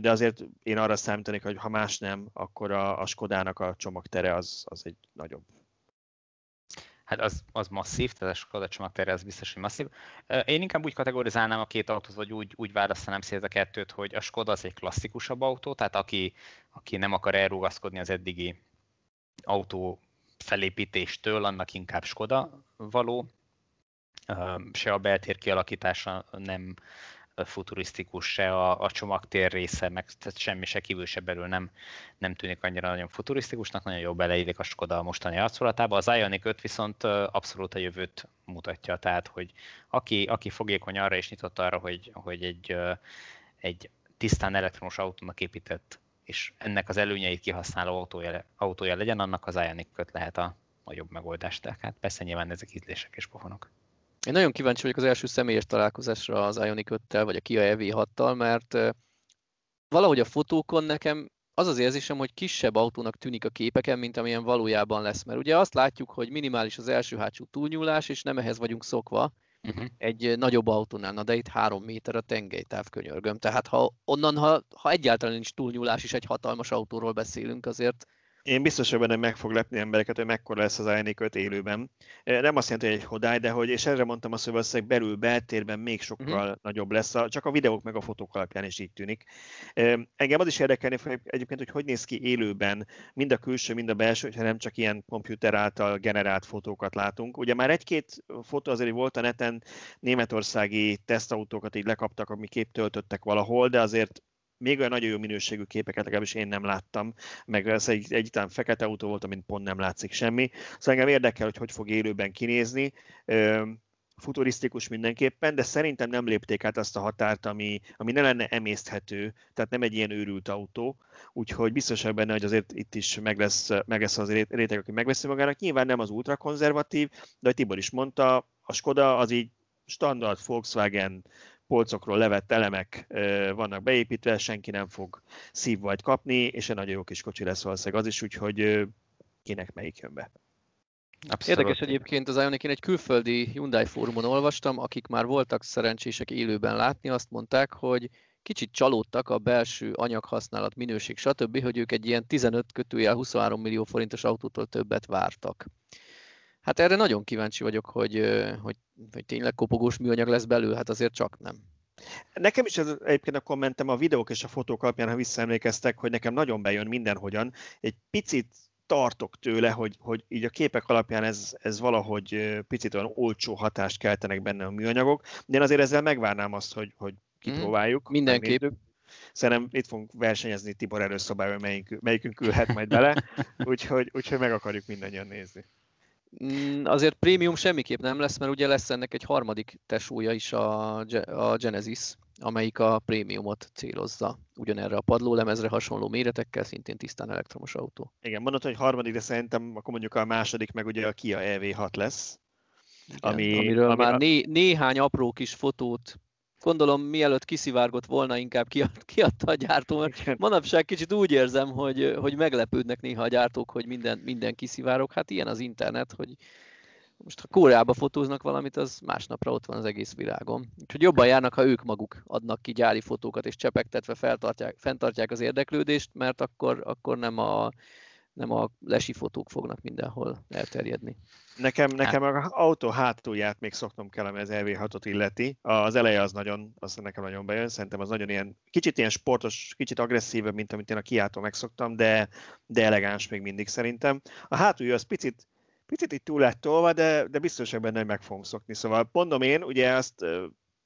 B: de azért én arra számítanék, hogy ha más nem, akkor a, a Skodának a csomagtere az, az egy nagyobb
A: Hát az, az masszív, tehát a Skoda csomagtere az biztos, hogy masszív. Én inkább úgy kategorizálnám a két autót, vagy úgy, úgy választanám szét a kettőt, hogy a Skoda az egy klasszikusabb autó, tehát aki, aki nem akar elrugaszkodni az eddigi autó felépítéstől, annak inkább Skoda való. Se a beltér kialakítása nem futurisztikus, se a, a csomagtér része, meg tehát semmi se kívül se belül nem, nem tűnik annyira nagyon futurisztikusnak, nagyon jó beleillik a Skoda a mostani arculatába. Az Ioniq 5 viszont abszolút a jövőt mutatja, tehát hogy aki, aki fogékony arra és nyitott arra, hogy, hogy egy, egy tisztán elektromos autónak épített és ennek az előnyeit kihasználó autója, autója legyen, annak az Ioniq 5 lehet a, a jobb megoldás. Tehát hát persze nyilván ezek ízlések és pofonok.
C: Én nagyon kíváncsi vagyok az első személyes találkozásra az Ioniq 5-tel, vagy a Kia EV6-tal, mert valahogy a fotókon nekem az az érzésem, hogy kisebb autónak tűnik a képeken, mint amilyen valójában lesz. Mert ugye azt látjuk, hogy minimális az első hátsó túlnyúlás, és nem ehhez vagyunk szokva uh-huh. egy nagyobb autónál. Na de itt három méter a tengelytáv könyörgöm. Tehát ha onnan, ha, ha egyáltalán nincs túlnyúlás, és egy hatalmas autóról beszélünk, azért
B: Én biztos, hogy benne meg fog lepni embereket, hogy mekkora lesz az Ioniq 5 élőben. Nem azt jelenti, hogy egy hodály, de hogy, és erre mondtam azt, hogy valószínűleg belül, beltérben még sokkal uh-huh. nagyobb lesz, a, csak a videók meg a fotók alapján is így tűnik. Engem az is érdekelni fog egyébként, hogy hogy néz ki élőben, mind a külső, mind a belső, ha nem csak ilyen komputer által generált fotókat látunk. Ugye már egy-két fotó azért volt a neten, németországi tesztautókat így lekaptak, ami kép töltöttek valahol, de azért még olyan nagyon jó minőségű képeket legalábbis én nem láttam, meg ez egy, egy egy fekete autó volt, amint pont nem látszik semmi. Szóval engem érdekel, hogy hogy fog élőben kinézni. Futurisztikus mindenképpen, de szerintem nem lépték át azt a határt, ami, ami ne lenne emészthető, tehát nem egy ilyen őrült autó, úgyhogy biztos benne, hogy azért itt is meg lesz, meg lesz az réteg, aki megveszi magának. Nyilván nem az ultrakonzervatív, de ahogy Tibor is mondta, a Skoda az így standard Volkswagen polcokról levett elemek vannak beépítve, senki nem fog szívvajt kapni, és egy nagyon jó kis kocsi lesz valószínűleg az is, úgyhogy kinek melyik jön be.
C: Abszolút. Érdekes egyébként az Ioniq, én egy külföldi Hyundai fórumon olvastam, akik már voltak szerencsések élőben látni, azt mondták, hogy kicsit csalódtak a belső anyaghasználat, minőség, stb., hogy ők egy ilyen 15 kötőjel 23 millió forintos autótól többet vártak. Hát erre nagyon kíváncsi vagyok, hogy, hogy, hogy tényleg kopogós műanyag lesz belőle, hát azért csak nem.
B: Nekem is ez egyébként a kommentem a videók és a fotók alapján, ha visszaemlékeztek, hogy nekem nagyon bejön mindenhogyan. Egy picit tartok tőle, hogy, hogy így a képek alapján ez, ez valahogy picit olyan olcsó hatást keltenek benne a műanyagok, de én azért ezzel megvárnám azt, hogy, hogy kipróbáljuk.
C: Mm, mindenképp. Megnézzük.
B: Szerintem itt fogunk versenyezni Tibor előszobában, melyikünk, melyikünk ülhet majd bele, <laughs> úgyhogy, úgyhogy meg akarjuk mindannyian nézni.
C: Mm, azért prémium semmiképp nem lesz, mert ugye lesz ennek egy harmadik tesója is a, a Genesis, amelyik a prémiumot célozza. Ugyanerre a padlólemezre hasonló méretekkel, szintén tisztán elektromos autó.
B: Igen, mondod, hogy harmadik, de szerintem akkor mondjuk a második meg ugye a Kia EV6 lesz.
C: Igen, ami, amiről ami már né, néhány apró kis fotót gondolom mielőtt kiszivárgott volna, inkább kiad, kiadta a gyártó. Manapság kicsit úgy érzem, hogy, hogy meglepődnek néha a gyártók, hogy minden, minden kiszivárok. Hát ilyen az internet, hogy most ha Koreába fotóznak valamit, az másnapra ott van az egész világon. Úgyhogy jobban járnak, ha ők maguk adnak ki gyári fotókat, és csepegtetve feltartják, fenntartják az érdeklődést, mert akkor, akkor nem a nem a lesi fotók fognak mindenhol elterjedni.
B: Nekem, nekem hát. az autó hátulját még szoknom kell, ami az LV6-ot illeti. Az eleje az nagyon, az nekem nagyon bejön, szerintem az nagyon ilyen, kicsit ilyen sportos, kicsit agresszívebb, mint amit én a Kiától megszoktam, de, de elegáns még mindig szerintem. A hátulja az picit, picit itt túl lett tolva, de, de biztos, hogy benne meg fogom szokni. Szóval mondom én, ugye azt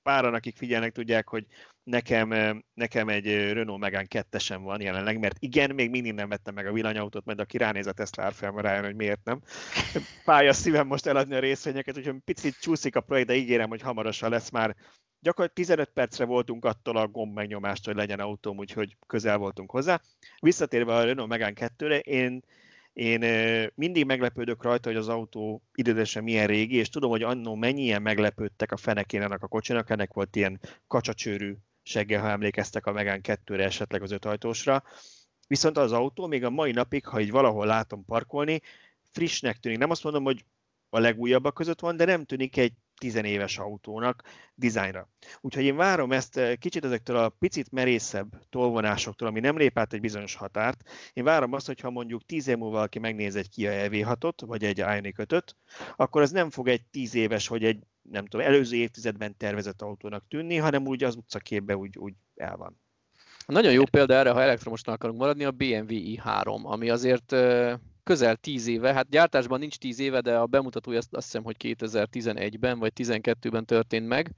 B: páran, akik figyelnek, tudják, hogy nekem, nekem egy Renault Megane kettesen van jelenleg, mert igen, még mindig nem vettem meg a villanyautót, majd aki ránéz a Tesla árfolyamra rájön, hogy miért nem. Fáj a szívem most eladni a részvényeket, úgyhogy picit csúszik a projekt, de ígérem, hogy hamarosan lesz már. Gyakorlatilag 15 percre voltunk attól a gomb megnyomást, hogy legyen autóm, úgyhogy közel voltunk hozzá. Visszatérve a Renault Megane 2-re, én én mindig meglepődök rajta, hogy az autó idősen milyen régi, és tudom, hogy annó mennyien meglepődtek a fenekén ennek a kocsinak, ennek volt ilyen kacsacsőrű seggel, ha emlékeztek a Megán 2-re, esetleg az ötajtósra. Viszont az autó még a mai napig, ha így valahol látom parkolni, frissnek tűnik. Nem azt mondom, hogy a legújabbak között van, de nem tűnik egy tizenéves autónak dizájnra. Úgyhogy én várom ezt eh, kicsit ezektől a picit merészebb tolvonásoktól, ami nem lép át egy bizonyos határt. Én várom azt, hogyha mondjuk tíz év múlva valaki megnéz egy Kia EV6-ot, vagy egy Ioniq 5 akkor az nem fog egy tíz éves, vagy egy nem tudom, előző évtizedben tervezett autónak tűnni, hanem úgy az utcaképbe úgy, úgy el van.
C: Nagyon jó példa erre, ha elektromosnak akarunk maradni, a BMW i3, ami azért közel 10 éve, hát gyártásban nincs 10 éve, de a bemutatója azt, azt hiszem, hogy 2011-ben vagy 12-ben történt meg.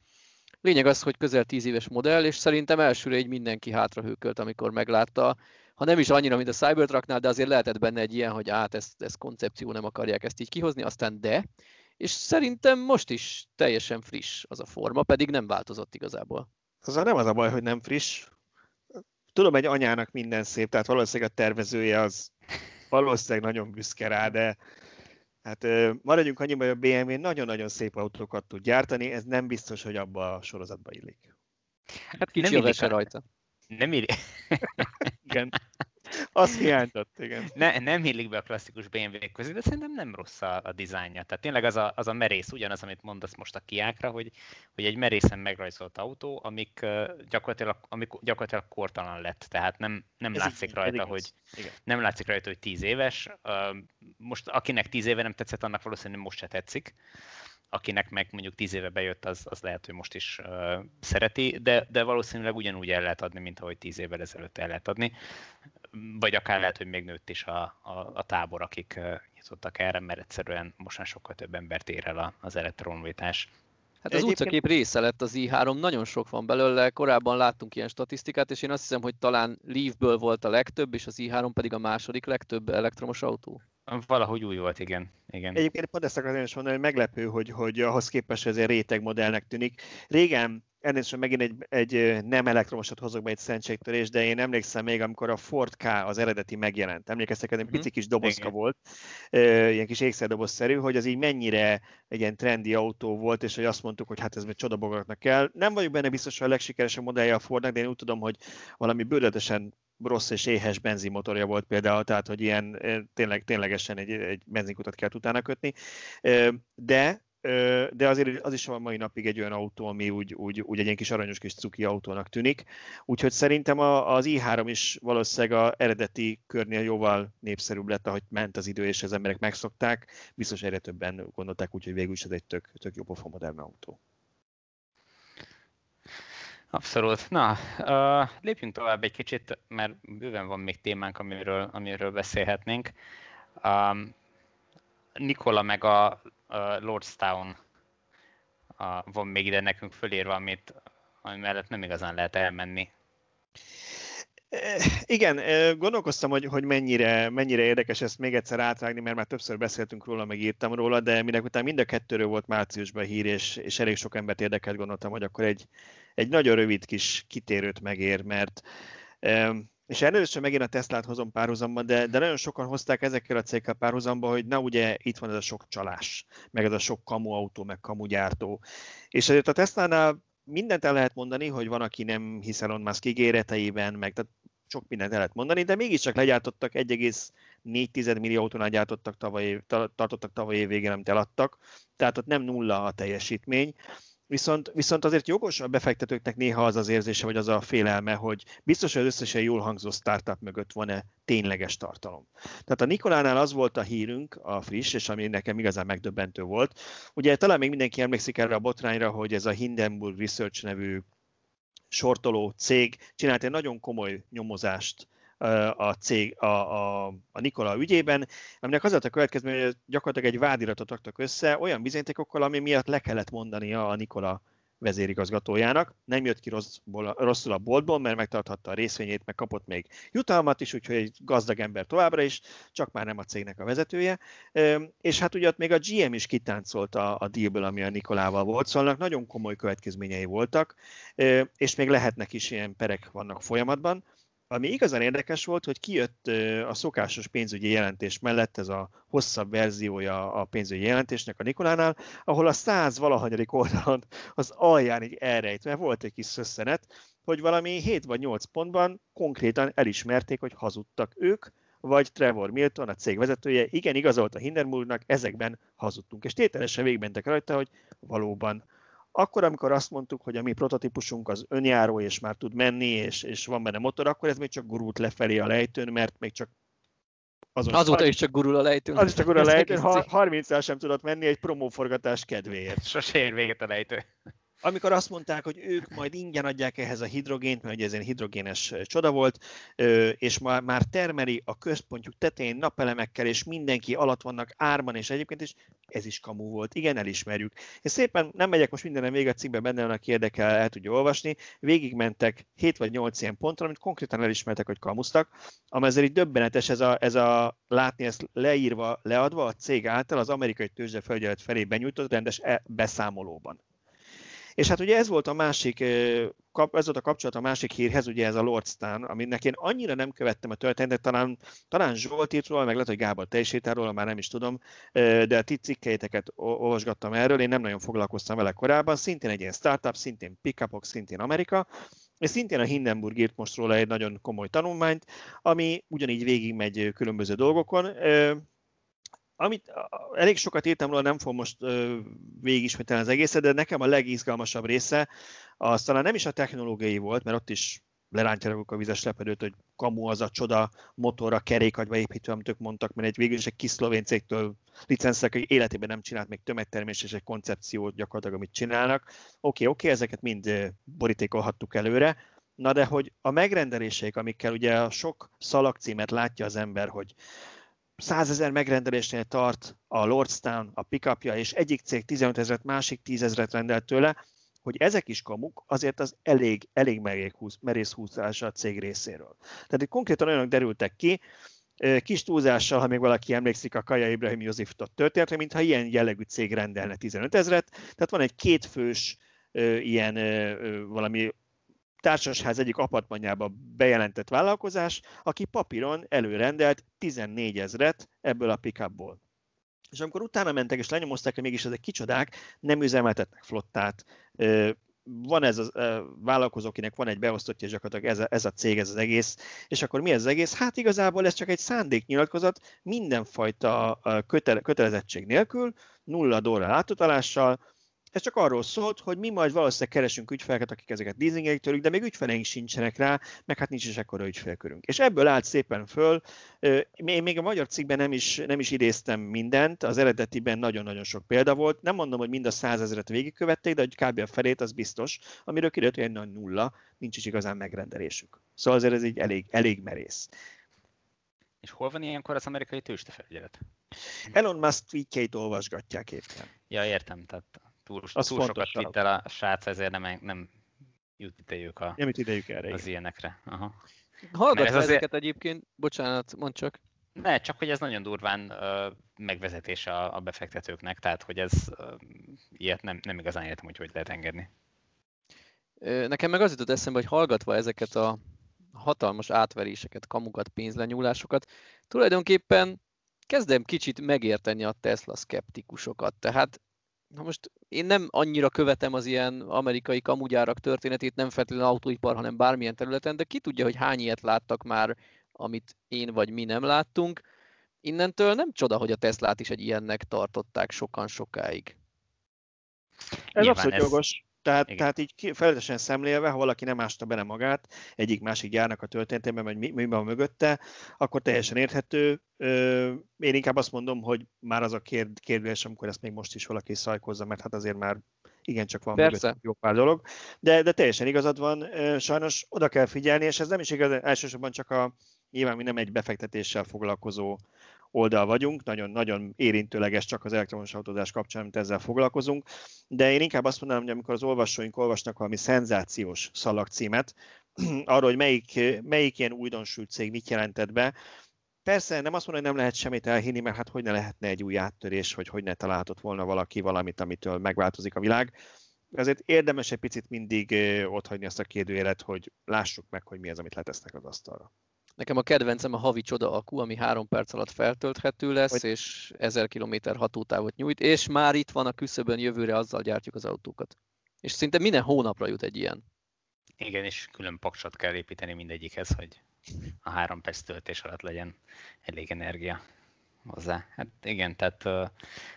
C: Lényeg az, hogy közel 10 éves modell, és szerintem elsőre egy mindenki hátrahőkölt, amikor meglátta, ha nem is annyira, mint a Cybertrucknál, de azért lehetett benne egy ilyen, hogy át, ez, ez koncepció, nem akarják ezt így kihozni, aztán de, és szerintem most is teljesen friss az a forma, pedig nem változott igazából.
B: Az nem az a baj, hogy nem friss. Tudom, egy anyának minden szép, tehát valószínűleg a tervezője az valószínűleg nagyon büszke rá, de hát maradjunk annyiban, hogy a BMW nagyon-nagyon szép autókat tud gyártani, ez nem biztos, hogy abba a sorozatba illik.
C: Hát kicsi nem a rajta.
A: Nem illik.
B: Igen. <laughs> Az hiányzott, igen.
A: Ne, nem illik be a klasszikus BMW közé, de szerintem nem rossz a, a dizájnja. Tehát tényleg az a, az a merész, ugyanaz, amit mondasz most a kiákra, hogy, hogy egy merészen megrajzolt autó, amik gyakorlatilag, amik gyakorlatilag kortalan lett. Tehát nem, nem látszik így, rajta, hogy igen. nem látszik rajta, hogy tíz éves. Most akinek tíz éve nem tetszett, annak valószínűleg most se tetszik akinek meg mondjuk tíz éve bejött, az, az lehet, hogy most is uh, szereti, de, de valószínűleg ugyanúgy el lehet adni, mint ahogy tíz évvel ezelőtt el lehet adni. Vagy akár lehet, hogy még nőtt is a, a, a tábor, akik nyitottak erre, mert egyszerűen most már sokkal több embert ér el az elektronvitás.
C: Hát az Egyébként... utcakép része lett az i3, nagyon sok van belőle, korábban láttunk ilyen statisztikát, és én azt hiszem, hogy talán Leafből volt a legtöbb, és az i3 pedig a második legtöbb elektromos autó.
A: Valahogy új volt, igen. igen.
B: Egyébként pont ezt akartam is mondani, hogy meglepő, hogy, hogy ahhoz képest ez egy réteg modellnek tűnik. Régen elnézést, megint egy, egy nem elektromosat hozok be egy szentségtörés, de én emlékszem még, amikor a Ford K az eredeti megjelent. Emlékeztek, hogy egy pici kis dobozka Igen. volt, ilyen kis ékszerdobozszerű, hogy az így mennyire egy ilyen trendi autó volt, és hogy azt mondtuk, hogy hát ez még csodabogaknak kell. Nem vagyok benne biztos, hogy a legsikeresebb modellje a Fordnak, de én úgy tudom, hogy valami bőletesen rossz és éhes benzinmotorja volt például, tehát hogy ilyen tényleg, ténylegesen egy, egy benzinkutat kell utána kötni. De de azért az is a mai napig egy olyan autó, ami úgy, úgy, úgy egy ilyen kis aranyos kis cuki autónak tűnik. Úgyhogy szerintem a, az i3 is valószínűleg a eredeti körnél jóval népszerűbb lett, ahogy ment az idő, és az emberek megszokták. Biztos egyre többen gondolták, úgyhogy végül is ez egy tök, tök jó pofa modern autó.
A: Abszolút. Na, uh, lépjünk tovább egy kicsit, mert bőven van még témánk, amiről, amiről beszélhetnénk. Um, Nikola meg a Lordstown van még ide nekünk fölírva, amit, ami mellett nem igazán lehet elmenni.
B: Igen, gondolkoztam, hogy, hogy mennyire, mennyire érdekes ezt még egyszer átrágni, mert már többször beszéltünk róla, meg írtam róla, de minek után mind a kettőről volt márciusban hír, és, és elég sok embert érdekelt, gondoltam, hogy akkor egy, egy nagyon rövid kis kitérőt megér, mert és először megint a Teslát hozom párhuzamban, de, de nagyon sokan hozták ezekkel a cégekkel párhuzamba, hogy na ugye itt van ez a sok csalás, meg ez a sok kamu autó, meg kamu gyártó. És azért a Teslánál mindent el lehet mondani, hogy van, aki nem hisz Elon Musk ígéreteiben, meg tehát sok mindent el lehet mondani, de mégiscsak legyártottak 1,4 millió autónál gyártottak tavaly, tartottak tavaly év végén, amit eladtak, tehát ott nem nulla a teljesítmény. Viszont, viszont azért jogos a befektetőknek néha az az érzése, vagy az a félelme, hogy biztos, hogy az összesen jól hangzó startup mögött van-e tényleges tartalom. Tehát a Nikolánál az volt a hírünk, a friss, és ami nekem igazán megdöbbentő volt. Ugye talán még mindenki emlékszik erre a botrányra, hogy ez a Hindenburg Research nevű sortoló cég csinált egy nagyon komoly nyomozást a cég, a, a, a Nikola ügyében, aminek az volt a következmény, hogy gyakorlatilag egy vádiratot raktak össze olyan bizonyítékokkal, ami miatt le kellett mondania a Nikola vezérigazgatójának. Nem jött ki rosszból, rosszul a boltból, mert megtarthatta a részvényét, meg kapott még jutalmat is, úgyhogy egy gazdag ember továbbra is, csak már nem a cégnek a vezetője. És hát ugye ott még a GM is kitáncolt a, a dealből, ami a Nikolával volt, szóval nagyon komoly következményei voltak, és még lehetnek is ilyen perek vannak folyamatban. Ami igazán érdekes volt, hogy kijött a szokásos pénzügyi jelentés mellett ez a hosszabb verziója a pénzügyi jelentésnek a Nikolánál, ahol a száz valahanyadik oldalon az alján így elrejtve volt egy kis szösszenet, hogy valami 7 vagy 8 pontban konkrétan elismerték, hogy hazudtak ők, vagy Trevor Milton, a cég vezetője, igen, igazolt a Hindenburgnak, ezekben hazudtunk. És tételesen végigmentek rajta, hogy valóban akkor, amikor azt mondtuk, hogy a mi prototípusunk az önjáró, és már tud menni, és, és van benne motor, akkor ez még csak gurult lefelé a lejtőn, mert még csak
C: azon Azóta is csak gurul a lejtőn.
B: Az is csak gurul a lejtőn, 30 sem tudott menni egy promóforgatás kedvéért.
A: Sose ér véget a lejtő
B: amikor azt mondták, hogy ők majd ingyen adják ehhez a hidrogént, mert ugye ez egy hidrogénes csoda volt, és már, már termeli a központjuk tetején napelemekkel, és mindenki alatt vannak árban, és egyébként is ez is kamu volt. Igen, elismerjük. És szépen nem megyek most mindenem még a cikkben, benne aki érdekel, el tudja olvasni. Végigmentek 7 vagy 8 ilyen pontra, amit konkrétan elismertek, hogy kamusztak, ami ezért így döbbenetes ez a, ez a látni ezt leírva, leadva a cég által az amerikai tőzsdefelügyelet felé benyújtott rendes e- beszámolóban. És hát ugye ez volt a másik, ez volt a kapcsolat a másik hírhez, ugye ez a Lordstán, aminek én annyira nem követtem a történetet, talán, talán Zsolt írt róla, meg lehet, hogy Gábor te is írtál róla, már nem is tudom, de a ti cikkeiteket olvasgattam erről, én nem nagyon foglalkoztam vele korábban, szintén egy ilyen startup, szintén pickupok, szintén Amerika, és szintén a Hindenburg írt most róla egy nagyon komoly tanulmányt, ami ugyanígy végigmegy különböző dolgokon. Amit elég sokat írtam róla, nem fogom most végigismételni az egészet, de nekem a legizgalmasabb része az talán nem is a technológiai volt, mert ott is lerántják a vizes lepedőt, hogy kamu az a csoda motorra, kerékagyba építő, amit ők mondtak, mert egy végül is egy kis cégtől licenszek, hogy életében nem csinált még tömegtermés és egy koncepciót gyakorlatilag, amit csinálnak. Oké, okay, oké, okay, ezeket mind borítékolhattuk előre, na de hogy a megrendeléseik, amikkel ugye a sok szalagcímet látja az ember, hogy százezer megrendelésnél tart a Lordstown, a pickupja, és egyik cég 15 ezeret, másik 10 ezeret rendelt tőle, hogy ezek is kamuk, azért az elég, elég húz, merész húzása a cég részéről. Tehát itt konkrétan olyanok derültek ki, kis túlzással, ha még valaki emlékszik a Kaja Ibrahim Józseftot történetre, mintha ilyen jellegű cég rendelne 15 ezeret. Tehát van egy kétfős ilyen valami társasház egyik apartmanjába bejelentett vállalkozás, aki papíron előrendelt 14 ezret ebből a pickupból. És amikor utána mentek és lenyomozták, hogy mégis ezek kicsodák, nem üzemeltetnek flottát, van ez a vállalkozó, akinek van egy beosztottja, és gyakorlatilag ez a, ez a cég, ez az egész, és akkor mi ez az egész? Hát igazából ez csak egy szándéknyilatkozat, mindenfajta kötele, kötelezettség nélkül, nulla dollár átutalással, ez csak arról szólt, hogy mi majd valószínűleg keresünk ügyfeleket, akik ezeket leasingelik tőlük, de még ügyfeleink sincsenek rá, meg hát nincs is ekkora ügyfélkörünk. És ebből állt szépen föl, én még a magyar cikkben nem is, nem is idéztem mindent, az eredetiben nagyon-nagyon sok példa volt. Nem mondom, hogy mind a százezeret végigkövették, de hogy kb. a felét az biztos, amiről kiderült, hogy egy nagy nulla, nincs is igazán megrendelésük. Szóval azért ez egy elég, elég merész.
A: És hol van ilyenkor az amerikai tőzsdefelügyelet?
B: Elon Musk tweetjeit olvasgatják éppen.
A: Ja, értem, tehát túl, az túl sokat vitt el a srác, ezért nem, nem jut idejük, a,
B: nem jut idejük erre,
A: az igen. ilyenekre. Aha.
C: Hallgatva ez ezeket azért... egyébként, bocsánat, mondd csak.
A: Ne, csak hogy ez nagyon durván uh, megvezetése a, a befektetőknek, tehát hogy ez uh, ilyet nem, nem igazán értem, hogy hogy lehet engedni.
C: Nekem meg az jutott eszembe, hogy hallgatva ezeket a hatalmas átveréseket, kamukat, pénzlenyúlásokat, tulajdonképpen kezdem kicsit megérteni a Tesla szkeptikusokat. Tehát Na most én nem annyira követem az ilyen amerikai kamugyárak történetét, nem feltétlenül autóipar, hanem bármilyen területen, de ki tudja, hogy hány ilyet láttak már, amit én vagy mi nem láttunk. Innentől nem csoda, hogy a Teslát is egy ilyennek tartották sokan sokáig.
B: Ez Nyilván abszolút ez... jogos. Tehát, tehát így felületesen szemlélve, ha valaki nem ásta bele magát egyik-másik gyárnak a történetében, vagy mi, mi van mögötte, akkor teljesen érthető. Én inkább azt mondom, hogy már az a kérd, kérdés, amikor ezt még most is valaki szajkozza, mert hát azért már igencsak van mögött jó pár dolog. De, de teljesen igazad van, sajnos oda kell figyelni, és ez nem is igaz, elsősorban csak a, nyilván mi nem egy befektetéssel foglalkozó oldal vagyunk, nagyon, nagyon érintőleges csak az elektromos autózás kapcsán, amit ezzel foglalkozunk, de én inkább azt mondanám, hogy amikor az olvasóink olvasnak valami szenzációs szalagcímet, <clears throat> arról, hogy melyik, melyik ilyen újdonsült cég mit jelentett be, Persze nem azt mondom, hogy nem lehet semmit elhinni, mert hát hogy ne lehetne egy új áttörés, vagy hogy ne találhatott volna valaki valamit, amitől megváltozik a világ. Ezért érdemes egy picit mindig otthagyni azt a kérdőjelet, hogy lássuk meg, hogy mi az, amit letesznek az asztalra.
C: Nekem a kedvencem a havi csoda akku, ami három perc alatt feltölthető lesz, hogy... és 1000 km hatótávot nyújt, és már itt van a küszöbön, jövőre azzal gyártjuk az autókat. És szinte minden hónapra jut egy ilyen.
A: Igen, és külön paksot kell építeni mindegyikhez, hogy a három perc töltés alatt legyen elég energia hozzá. Hát igen, tehát uh,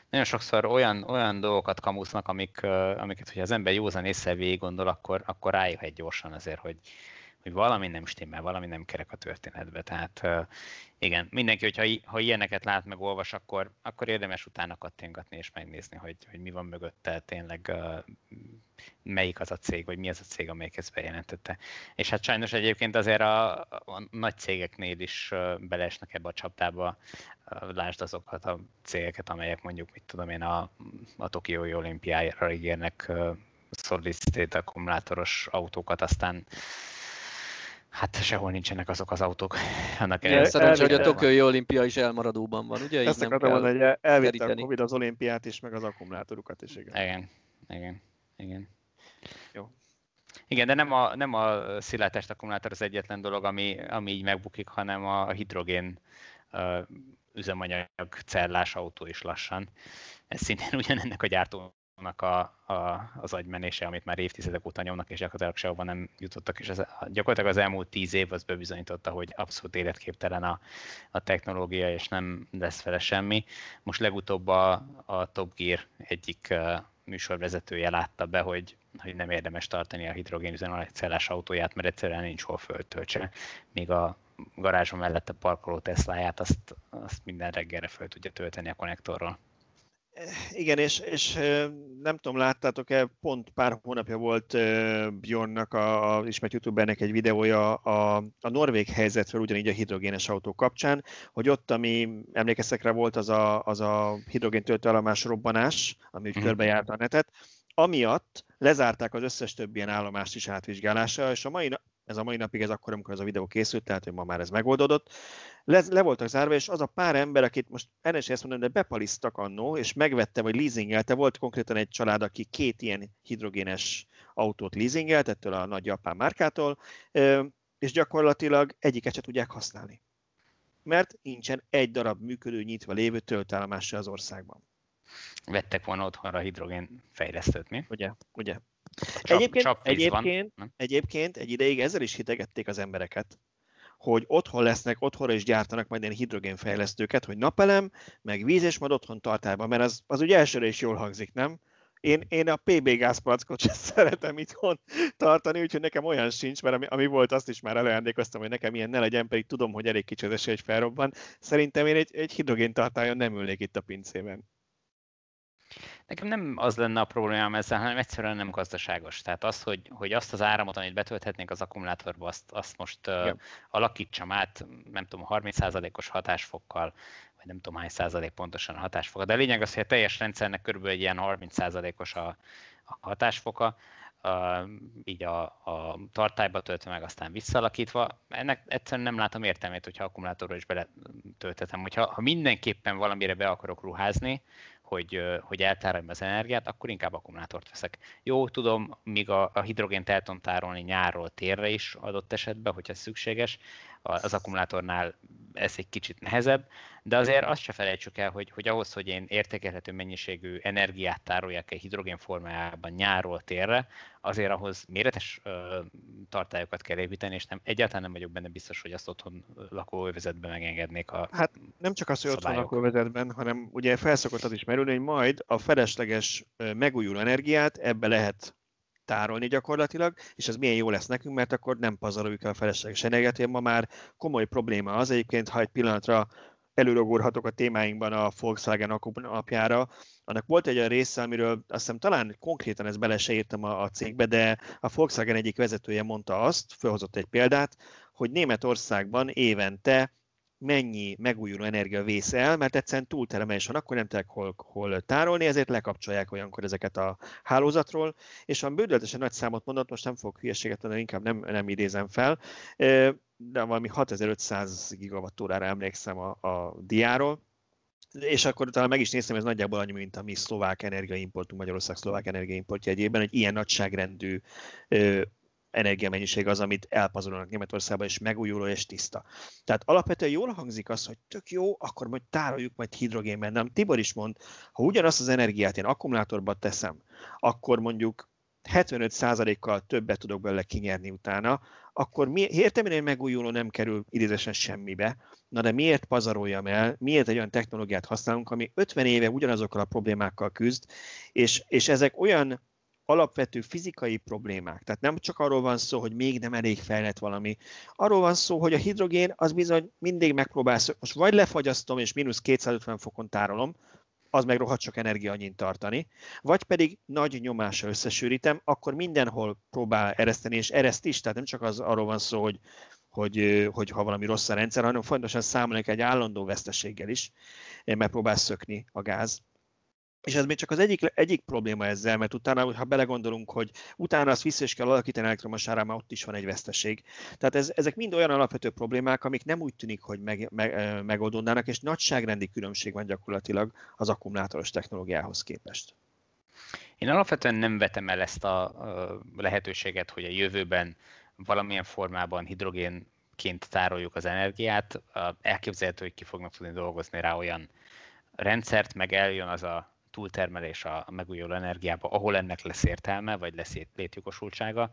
A: nagyon sokszor olyan, olyan dolgokat kamusznak, amik, uh, amiket, hogyha az ember józan észre végig gondol, akkor, akkor rájöhet gyorsan azért, hogy, hogy valami nem stimmel, valami nem kerek a történetbe. Tehát igen, mindenki, hogyha ha ilyeneket lát, meg olvas, akkor, akkor érdemes utána kattingatni és megnézni, hogy, hogy mi van mögötte, tényleg melyik az a cég, vagy mi az a cég, amelyik ezt bejelentette. És hát sajnos egyébként azért a, a nagy cégeknél is beleesnek ebbe a csapdába, lásd azokat a cégeket, amelyek mondjuk, mit tudom én, a, a Tokiói olimpiára ígérnek solid state akkumulátoros autókat, aztán Hát sehol nincsenek azok az autók. <laughs>
C: Annak ja, szerencsé, hogy a Tokiói olimpia is elmaradóban van, ugye?
B: Ezt akartam mondani, hogy elvitte a Covid az olimpiát is, meg az akkumulátorukat is,
A: igen. Igen, igen, igen. Jó. Igen, de nem a, nem a szilárdtest akkumulátor az egyetlen dolog, ami, ami így megbukik, hanem a hidrogén uh, üzemanyag cellás autó is lassan. Ez szintén <laughs> ugyanennek a gyártó a, a, az agymenése, amit már évtizedek óta nyomnak, és gyakorlatilag sehova nem jutottak, és ez, gyakorlatilag az elmúlt tíz év az bebizonyította, hogy abszolút életképtelen a, a technológia, és nem lesz vele semmi. Most legutóbb a, a Top Gear egyik műsorvezetője látta be, hogy, hogy nem érdemes tartani a hidrogénüzemanyagcellás autóját, mert egyszerűen nincs hol föltöltse, míg a garázsom mellette parkoló Tesláját azt, azt minden reggelre föl tudja tölteni a konnektorról.
B: Igen, és, és nem tudom, láttátok-e, pont pár hónapja volt Bjornnak, a, a ismert youtubernek egy videója a, a norvég helyzetről, ugyanígy a hidrogénes autó kapcsán, hogy ott, ami emlékeztek rá volt az a, az a hidrogén töltőállomás robbanás, ami úgy mm. körbejárta a netet, amiatt lezárták az összes több ilyen állomást is átvizsgálása, és a mai, ez a mai napig ez akkor, amikor ez a videó készült, tehát hogy ma már ez megoldódott, le, le voltak zárva, és az a pár ember, akit most ennek ezt mondom, de bepalisztak annó, és megvette, vagy leasingelte, volt konkrétan egy család, aki két ilyen hidrogénes autót leasingelt, ettől a nagy japán márkától, és gyakorlatilag egyiket se tudják használni. Mert nincsen egy darab működő, nyitva lévő töltállomása az országban.
A: Vettek volna otthonra hidrogén fejlesztőt, mi?
B: Ugye, ugye. Csak, egyébként, csak egyébként, van, egyébként egy ideig ezzel is hitegették az embereket, hogy otthon lesznek, otthonra is gyártanak majd ilyen hidrogénfejlesztőket, hogy napelem, meg víz, és majd otthon tartálban, mert az, az ugye elsőre is jól hangzik, nem? Én, én a PB gázpalackot sem <laughs> szeretem itthon tartani, úgyhogy nekem olyan sincs, mert ami, ami volt, azt is már előándékoztam, hogy nekem ilyen ne legyen, pedig tudom, hogy elég kicsi az esély, hogy felrobban. Szerintem én egy, egy hidrogén tartályon nem ülnék itt a pincében.
A: Nekem nem az lenne a problémám ezzel, hanem egyszerűen nem gazdaságos. Tehát az, hogy, hogy azt az áramot, amit betölthetnénk az akkumulátorba, azt, azt most uh, alakítsam át, nem tudom, 30%-os hatásfokkal, vagy nem tudom hány százalék pontosan a hatásfoka. De a lényeg az, hogy a teljes rendszernek körülbelül egy ilyen 30%-os a, a hatásfoka, uh, így a, a tartályba töltve meg, aztán visszalakítva. Ennek egyszerűen nem látom értelmét, hogyha akkumulátorra is beletöltetem. Hogyha ha mindenképpen valamire be akarok ruházni, hogy, hogy eltároljam az energiát, akkor inkább akkumulátort veszek. Jó, tudom, míg a, a hidrogént el tudom tárolni nyárról térre is adott esetben, hogyha szükséges, az akkumulátornál ez egy kicsit nehezebb, de azért azt se felejtsük el, hogy, hogy ahhoz, hogy én értékelhető mennyiségű energiát tároljak egy hidrogén formájában nyárról térre, azért ahhoz méretes ö, tartályokat kell építeni, és nem, egyáltalán nem vagyok benne biztos, hogy azt otthon lakóövezetben megengednék a
B: Hát nem csak az, hogy otthon lakóövezetben, hanem ugye felszokott az is merülni, hogy majd a felesleges megújuló energiát ebbe lehet tárolni gyakorlatilag, és ez milyen jó lesz nekünk, mert akkor nem pazaroljuk el a felesleges energiát. Ma már komoly probléma az egyébként, ha egy pillanatra előrogorhatok a témáinkban a Volkswagen napjára. Annak volt egy olyan része, amiről azt hiszem talán konkrétan ezt bele se írtam a, a cégbe, de a Volkswagen egyik vezetője mondta azt, felhozott egy példát, hogy Németországban évente mennyi megújuló energia vész el, mert egyszerűen túltermelés van, akkor nem tudják hol, hol tárolni, ezért lekapcsolják olyankor ezeket a hálózatról, és a bődöltesen nagy számot mondott, most nem fogok hülyeséget mondani, inkább nem, nem idézem fel, de valami 6500 gigawattórára emlékszem a, a diáról, és akkor talán meg is néztem, ez nagyjából annyi, mint a mi szlovák energiaimportunk, Magyarország szlovák energiaimportja egyében, egy ilyen nagyságrendű energiamennyiség az, amit elpazarolnak Németországban, és megújuló és tiszta. Tehát alapvetően jól hangzik az, hogy tök jó, akkor majd tároljuk majd hidrogénben. Nem, Tibor is mond, ha ugyanazt az energiát én akkumulátorba teszem, akkor mondjuk 75%-kal többet tudok belőle kinyerni utána, akkor mi, értem hogy megújuló nem kerül idézesen semmibe, na de miért pazaroljam el, miért egy olyan technológiát használunk, ami 50 éve ugyanazokkal a problémákkal küzd, és, és ezek olyan alapvető fizikai problémák. Tehát nem csak arról van szó, hogy még nem elég fejlett valami. Arról van szó, hogy a hidrogén az bizony mindig megpróbálsz, most vagy lefagyasztom és mínusz 250 fokon tárolom, az meg rohadt sok energia annyit tartani, vagy pedig nagy nyomással összesűrítem, akkor mindenhol próbál ereszteni, és ereszt is, tehát nem csak az arról van szó, hogy, hogy, hogy ha valami rossz a rendszer, hanem fontosan számolni egy állandó veszteséggel is, megpróbál szökni a gáz. És ez még csak az egyik, egyik probléma ezzel, mert utána, ha belegondolunk, hogy utána azt vissza is kell alakítani elektromos ára, ott is van egy veszteség. Tehát ez, ezek mind olyan alapvető problémák, amik nem úgy tűnik, hogy meg, meg, megoldódnának, és nagyságrendi különbség van gyakorlatilag az akkumulátoros technológiához képest.
A: Én alapvetően nem vetem el ezt a lehetőséget, hogy a jövőben valamilyen formában hidrogénként tároljuk az energiát. Elképzelhető, hogy ki fognak tudni dolgozni rá olyan rendszert, meg eljön az a túltermelés a megújuló energiába, ahol ennek lesz értelme, vagy lesz létjogosultsága,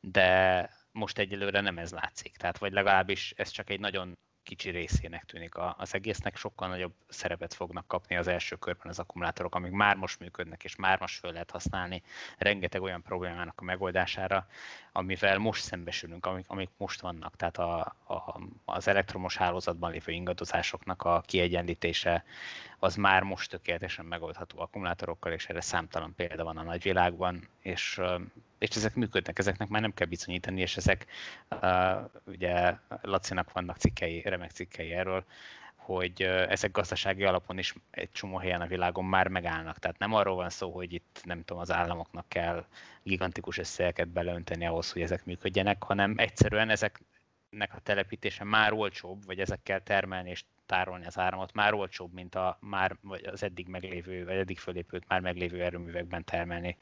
A: de most egyelőre nem ez látszik. Tehát vagy legalábbis ez csak egy nagyon kicsi részének tűnik az egésznek, sokkal nagyobb szerepet fognak kapni az első körben az akkumulátorok, amik már most működnek, és már most föl lehet használni rengeteg olyan problémának a megoldására, amivel most szembesülünk, amik, amik most vannak. Tehát a, a, az elektromos hálózatban lévő ingadozásoknak a kiegyenlítése az már most tökéletesen megoldható akkumulátorokkal, és erre számtalan példa van a nagyvilágban, és, és ezek működnek, ezeknek már nem kell bizonyítani, és ezek ugye Lacinak vannak cikkei, remek cikkei erről, hogy ezek gazdasági alapon is egy csomó helyen a világon már megállnak. Tehát nem arról van szó, hogy itt nem tudom, az államoknak kell gigantikus összegeket beleönteni ahhoz, hogy ezek működjenek, hanem egyszerűen ezeknek a telepítése már olcsóbb, vagy ezekkel termelni és tárolni az áramot már olcsóbb, mint a már, vagy az eddig meglévő, vagy eddig fölépült már meglévő erőművekben termelni,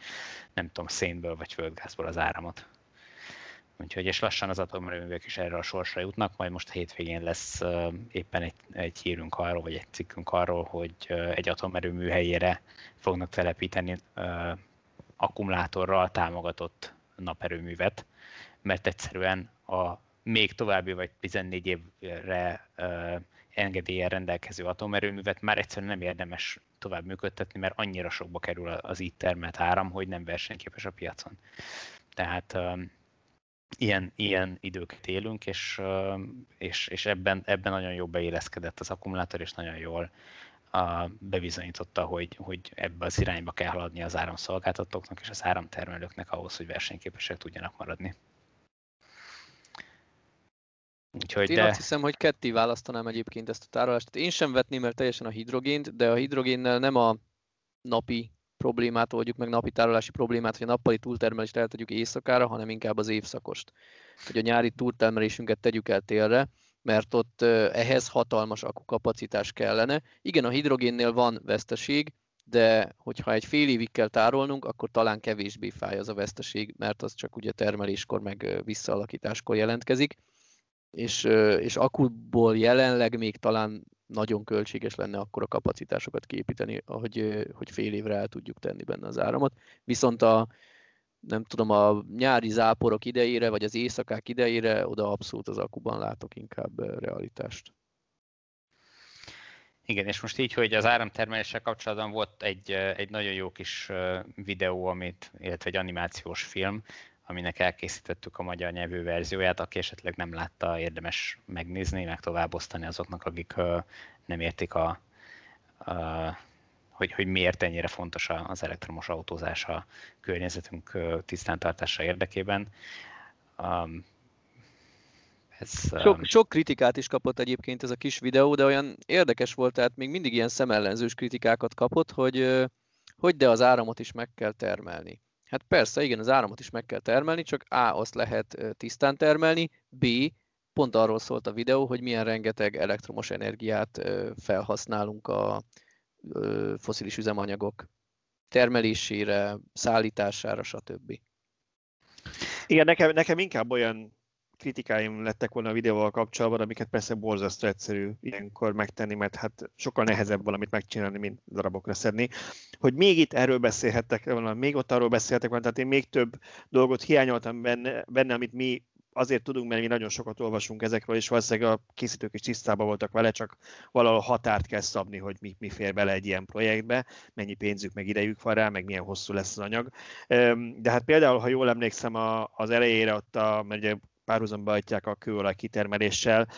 A: nem tudom, szénből vagy földgázból az áramot. Úgyhogy és lassan az atomerőművek is erre a sorsra jutnak, majd most a hétvégén lesz éppen egy, egy hírünk arról, vagy egy cikkünk arról, hogy egy atomerőmű helyére fognak telepíteni akkumulátorral támogatott naperőművet, mert egyszerűen a még további vagy 14 évre engedélyen rendelkező atomerőművet már egyszerűen nem érdemes tovább működtetni, mert annyira sokba kerül az így termelt áram, hogy nem versenyképes a piacon. Tehát ilyen, ilyen időket élünk, és, és, és ebben, ebben nagyon jól beéleszkedett az akkumulátor, és nagyon jól a, bebizonyította, hogy, hogy ebbe az irányba kell haladni az áramszolgáltatóknak és az áramtermelőknek ahhoz, hogy versenyképesek tudjanak maradni.
C: Úgyhogy én de... azt hiszem, hogy ketté választanám egyébként ezt a tárolást. Én sem vetném el teljesen a hidrogént, de a hidrogénnel nem a napi problémát oldjuk meg, napi tárolási problémát, hogy a nappali túltermelést eltegyük éjszakára, hanem inkább az évszakost. Hogy a nyári túltermelésünket tegyük el télre, mert ott ehhez hatalmas akukapacitás kellene. Igen, a hidrogénnél van veszteség, de hogyha egy fél évig kell tárolnunk, akkor talán kevésbé fáj az a veszteség, mert az csak ugye termeléskor meg visszaalakításkor jelentkezik és, és akkuból jelenleg még talán nagyon költséges lenne akkor a kapacitásokat képíteni, hogy, hogy fél évre el tudjuk tenni benne az áramot. Viszont a, nem tudom, a nyári záporok idejére, vagy az éjszakák idejére, oda abszolút az akuban látok inkább realitást.
A: Igen, és most így, hogy az áramtermeléssel kapcsolatban volt egy, egy nagyon jó kis videó, amit, illetve egy animációs film, aminek elkészítettük a magyar nyelvű verzióját, aki esetleg nem látta, érdemes megnézni, meg továbbosztani azoknak, akik nem értik a, a hogy, hogy miért ennyire fontos az elektromos autózás a környezetünk tisztántartása érdekében. Um,
C: ez, sok, sok kritikát is kapott egyébként ez a kis videó, de olyan érdekes volt, tehát még mindig ilyen szemellenzős kritikákat kapott, hogy hogy de az áramot is meg kell termelni. Hát persze, igen, az áramot is meg kell termelni, csak A, azt lehet tisztán termelni, B, pont arról szólt a videó, hogy milyen rengeteg elektromos energiát felhasználunk a foszilis üzemanyagok termelésére, szállítására, stb.
B: Igen, nekem, nekem inkább olyan kritikáim lettek volna a videóval kapcsolatban, amiket persze borzasztó egyszerű ilyenkor megtenni, mert hát sokkal nehezebb valamit megcsinálni, mint darabokra szedni. Hogy még itt erről beszélhettek volna, még ott arról beszéltek volna, tehát én még több dolgot hiányoltam benne, benne amit mi azért tudunk, mert mi nagyon sokat olvasunk ezekről, és valószínűleg a készítők is tisztában voltak vele, csak valahol határt kell szabni, hogy mi, mi fér bele egy ilyen projektbe, mennyi pénzük, meg idejük van rá, meg milyen hosszú lesz az anyag. De hát például, ha jól emlékszem, az elejére ott, a, mert ugye párhuzamba adják a kőolaj kitermeléssel.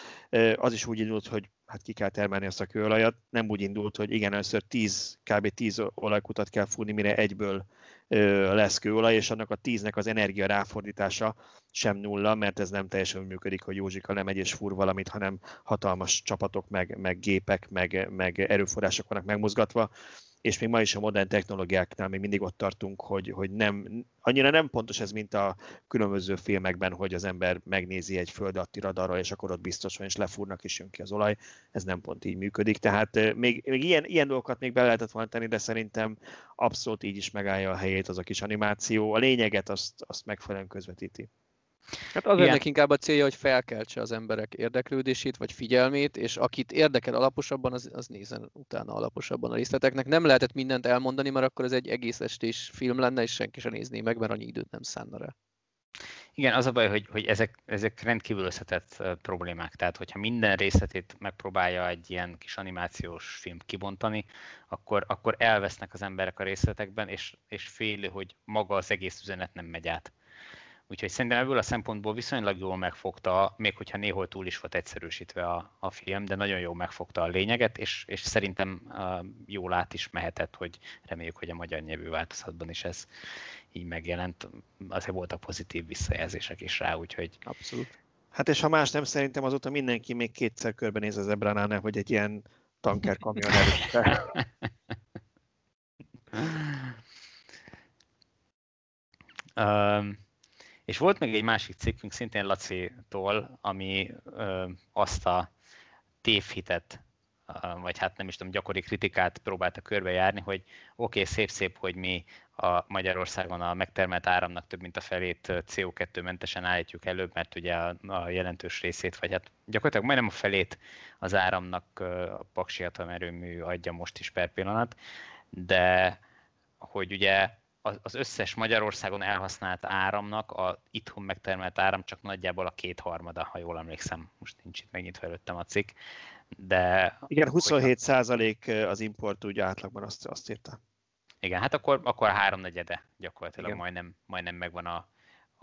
B: Az is úgy indult, hogy hát ki kell termelni azt a kőolajat. Nem úgy indult, hogy igen, először 10, kb. 10 olajkutat kell fúrni, mire egyből lesz kőolaj, és annak a 10-nek az energia ráfordítása sem nulla, mert ez nem teljesen működik, hogy Józsika nem egy és fúr valamit, hanem hatalmas csapatok, meg, meg gépek, meg, meg erőforrások vannak megmozgatva, és még ma is a modern technológiáknál még mindig ott tartunk, hogy, hogy nem, annyira nem pontos ez, mint a különböző filmekben, hogy az ember megnézi egy föld alatti radarral, és akkor ott biztos van, és lefúrnak, és jön ki az olaj. Ez nem pont így működik. Tehát még, még ilyen, ilyen dolgokat még be lehetett volna tenni, de szerintem abszolút így is megállja a helyét az a kis animáció. A lényeget azt, azt megfelelően közvetíti.
C: Hát az ennek inkább a célja, hogy felkeltse az emberek érdeklődését vagy figyelmét, és akit érdekel alaposabban, az, az nézzen utána alaposabban a részleteknek. Nem lehetett mindent elmondani, mert akkor ez egy egész estés film lenne, és senki sem nézné meg, mert annyi időt nem szánna rá.
A: Igen, az a baj, hogy, hogy ezek, ezek rendkívül összetett problémák. Tehát, hogyha minden részletét megpróbálja egy ilyen kis animációs film kibontani, akkor, akkor elvesznek az emberek a részletekben, és, és fél, hogy maga az egész üzenet nem megy át. Úgyhogy szerintem ebből a szempontból viszonylag jól megfogta, még hogyha néhol túl is volt egyszerűsítve a, a film, de nagyon jól megfogta a lényeget, és, és szerintem uh, jól át is mehetett, hogy reméljük, hogy a magyar nyelvű változatban is ez így megjelent. Azért voltak pozitív visszajelzések is rá, úgyhogy...
C: Abszolút.
B: Hát és ha más nem, szerintem azóta mindenki még kétszer körbenéz az Ebránál, hogy egy ilyen tanker kamion előtte. <laughs>
A: um, És volt még egy másik cikkünk, szintén Laci-tól, ami ö, azt a tévhitet, vagy hát nem is tudom, gyakori kritikát próbálta körbejárni, hogy oké, okay, szép-szép, hogy mi a Magyarországon a megtermelt áramnak több mint a felét CO2-mentesen állítjuk elő, mert ugye a, a jelentős részét, vagy hát gyakorlatilag majdnem a felét az áramnak a Paksi atomerőmű adja most is per pillanat, de hogy ugye az összes Magyarországon elhasznált áramnak a itthon megtermelt áram csak nagyjából a kétharmada, ha jól emlékszem. Most nincs itt megnyitva előttem a cikk. De
B: Igen, 27 százalék az import úgy átlagban azt, azt írta.
A: Igen, hát akkor, akkor háromnegyede gyakorlatilag Igen. majdnem, majdnem megvan a,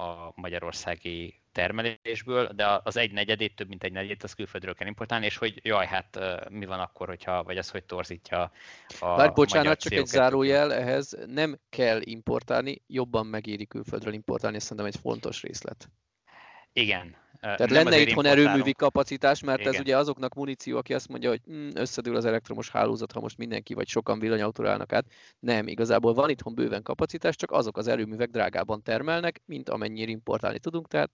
A: a magyarországi termelésből, de az egy negyedét, több mint egy negyedét, az külföldről kell importálni, és hogy jaj, hát mi van akkor, hogyha, vagy az, hogy torzítja a
C: Bár bocsánat, csak egy zárójel ehhez, nem kell importálni, jobban megéri külföldről importálni, ez szerintem egy fontos részlet.
A: Igen.
C: Tehát nem lenne itthon erőművi kapacitás, mert Igen. ez ugye azoknak muníció, aki azt mondja, hogy hm, összedől az elektromos hálózat, ha most mindenki vagy sokan villanyautóra állnak át. Nem, igazából van itthon bőven kapacitás, csak azok az erőművek drágában termelnek, mint amennyire importálni tudunk, tehát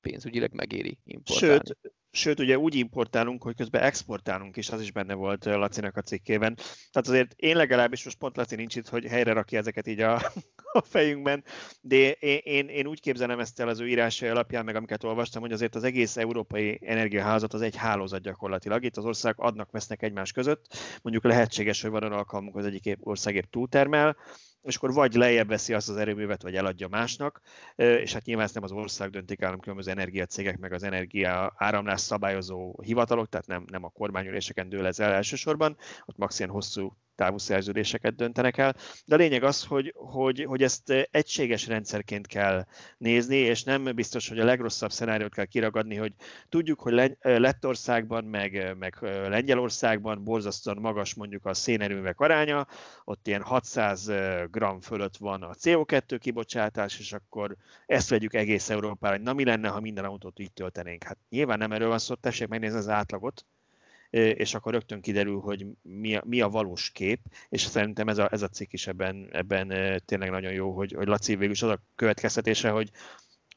C: pénzügyileg megéri importálni.
B: Sőt, sőt, ugye úgy importálunk, hogy közben exportálunk is, az is benne volt Lacinak a cikkében. Tehát azért én legalábbis, most pont Laci nincs itt, hogy helyre rakja ezeket így a, a fejünkben, de én, én, én úgy képzelem ezt el az ő írásai alapján, meg amiket olvastam, hogy azért az egész európai energiaházat az egy hálózat gyakorlatilag. Itt az országok adnak, vesznek egymás között. Mondjuk lehetséges, hogy van olyan alkalmunk, hogy az egyik ország épp túltermel, és akkor vagy lejjebb veszi azt az erőművet, vagy eladja másnak, és hát nyilván ezt nem az ország döntik el, hanem különböző energiacégek, meg az energia áramlás szabályozó hivatalok, tehát nem, nem a kormányüléseken dől ez el elsősorban, ott max. hosszú távú szerződéseket döntenek el. De a lényeg az, hogy, hogy, hogy ezt egységes rendszerként kell nézni, és nem biztos, hogy a legrosszabb szenáriót kell kiragadni, hogy tudjuk, hogy Lettországban, meg, meg Lengyelországban borzasztóan magas mondjuk a szénerőművek aránya, ott ilyen 600 g fölött van a CO2 kibocsátás, és akkor ezt vegyük egész Európára, hogy na mi lenne, ha minden autót így töltenénk. Hát nyilván nem erről van szó, tessék megnézni az átlagot, és akkor rögtön kiderül, hogy mi a, mi a valós kép, és szerintem ez a, ez a cikk is ebben, ebben tényleg nagyon jó, hogy, hogy Laci végül is az a következtetése, hogy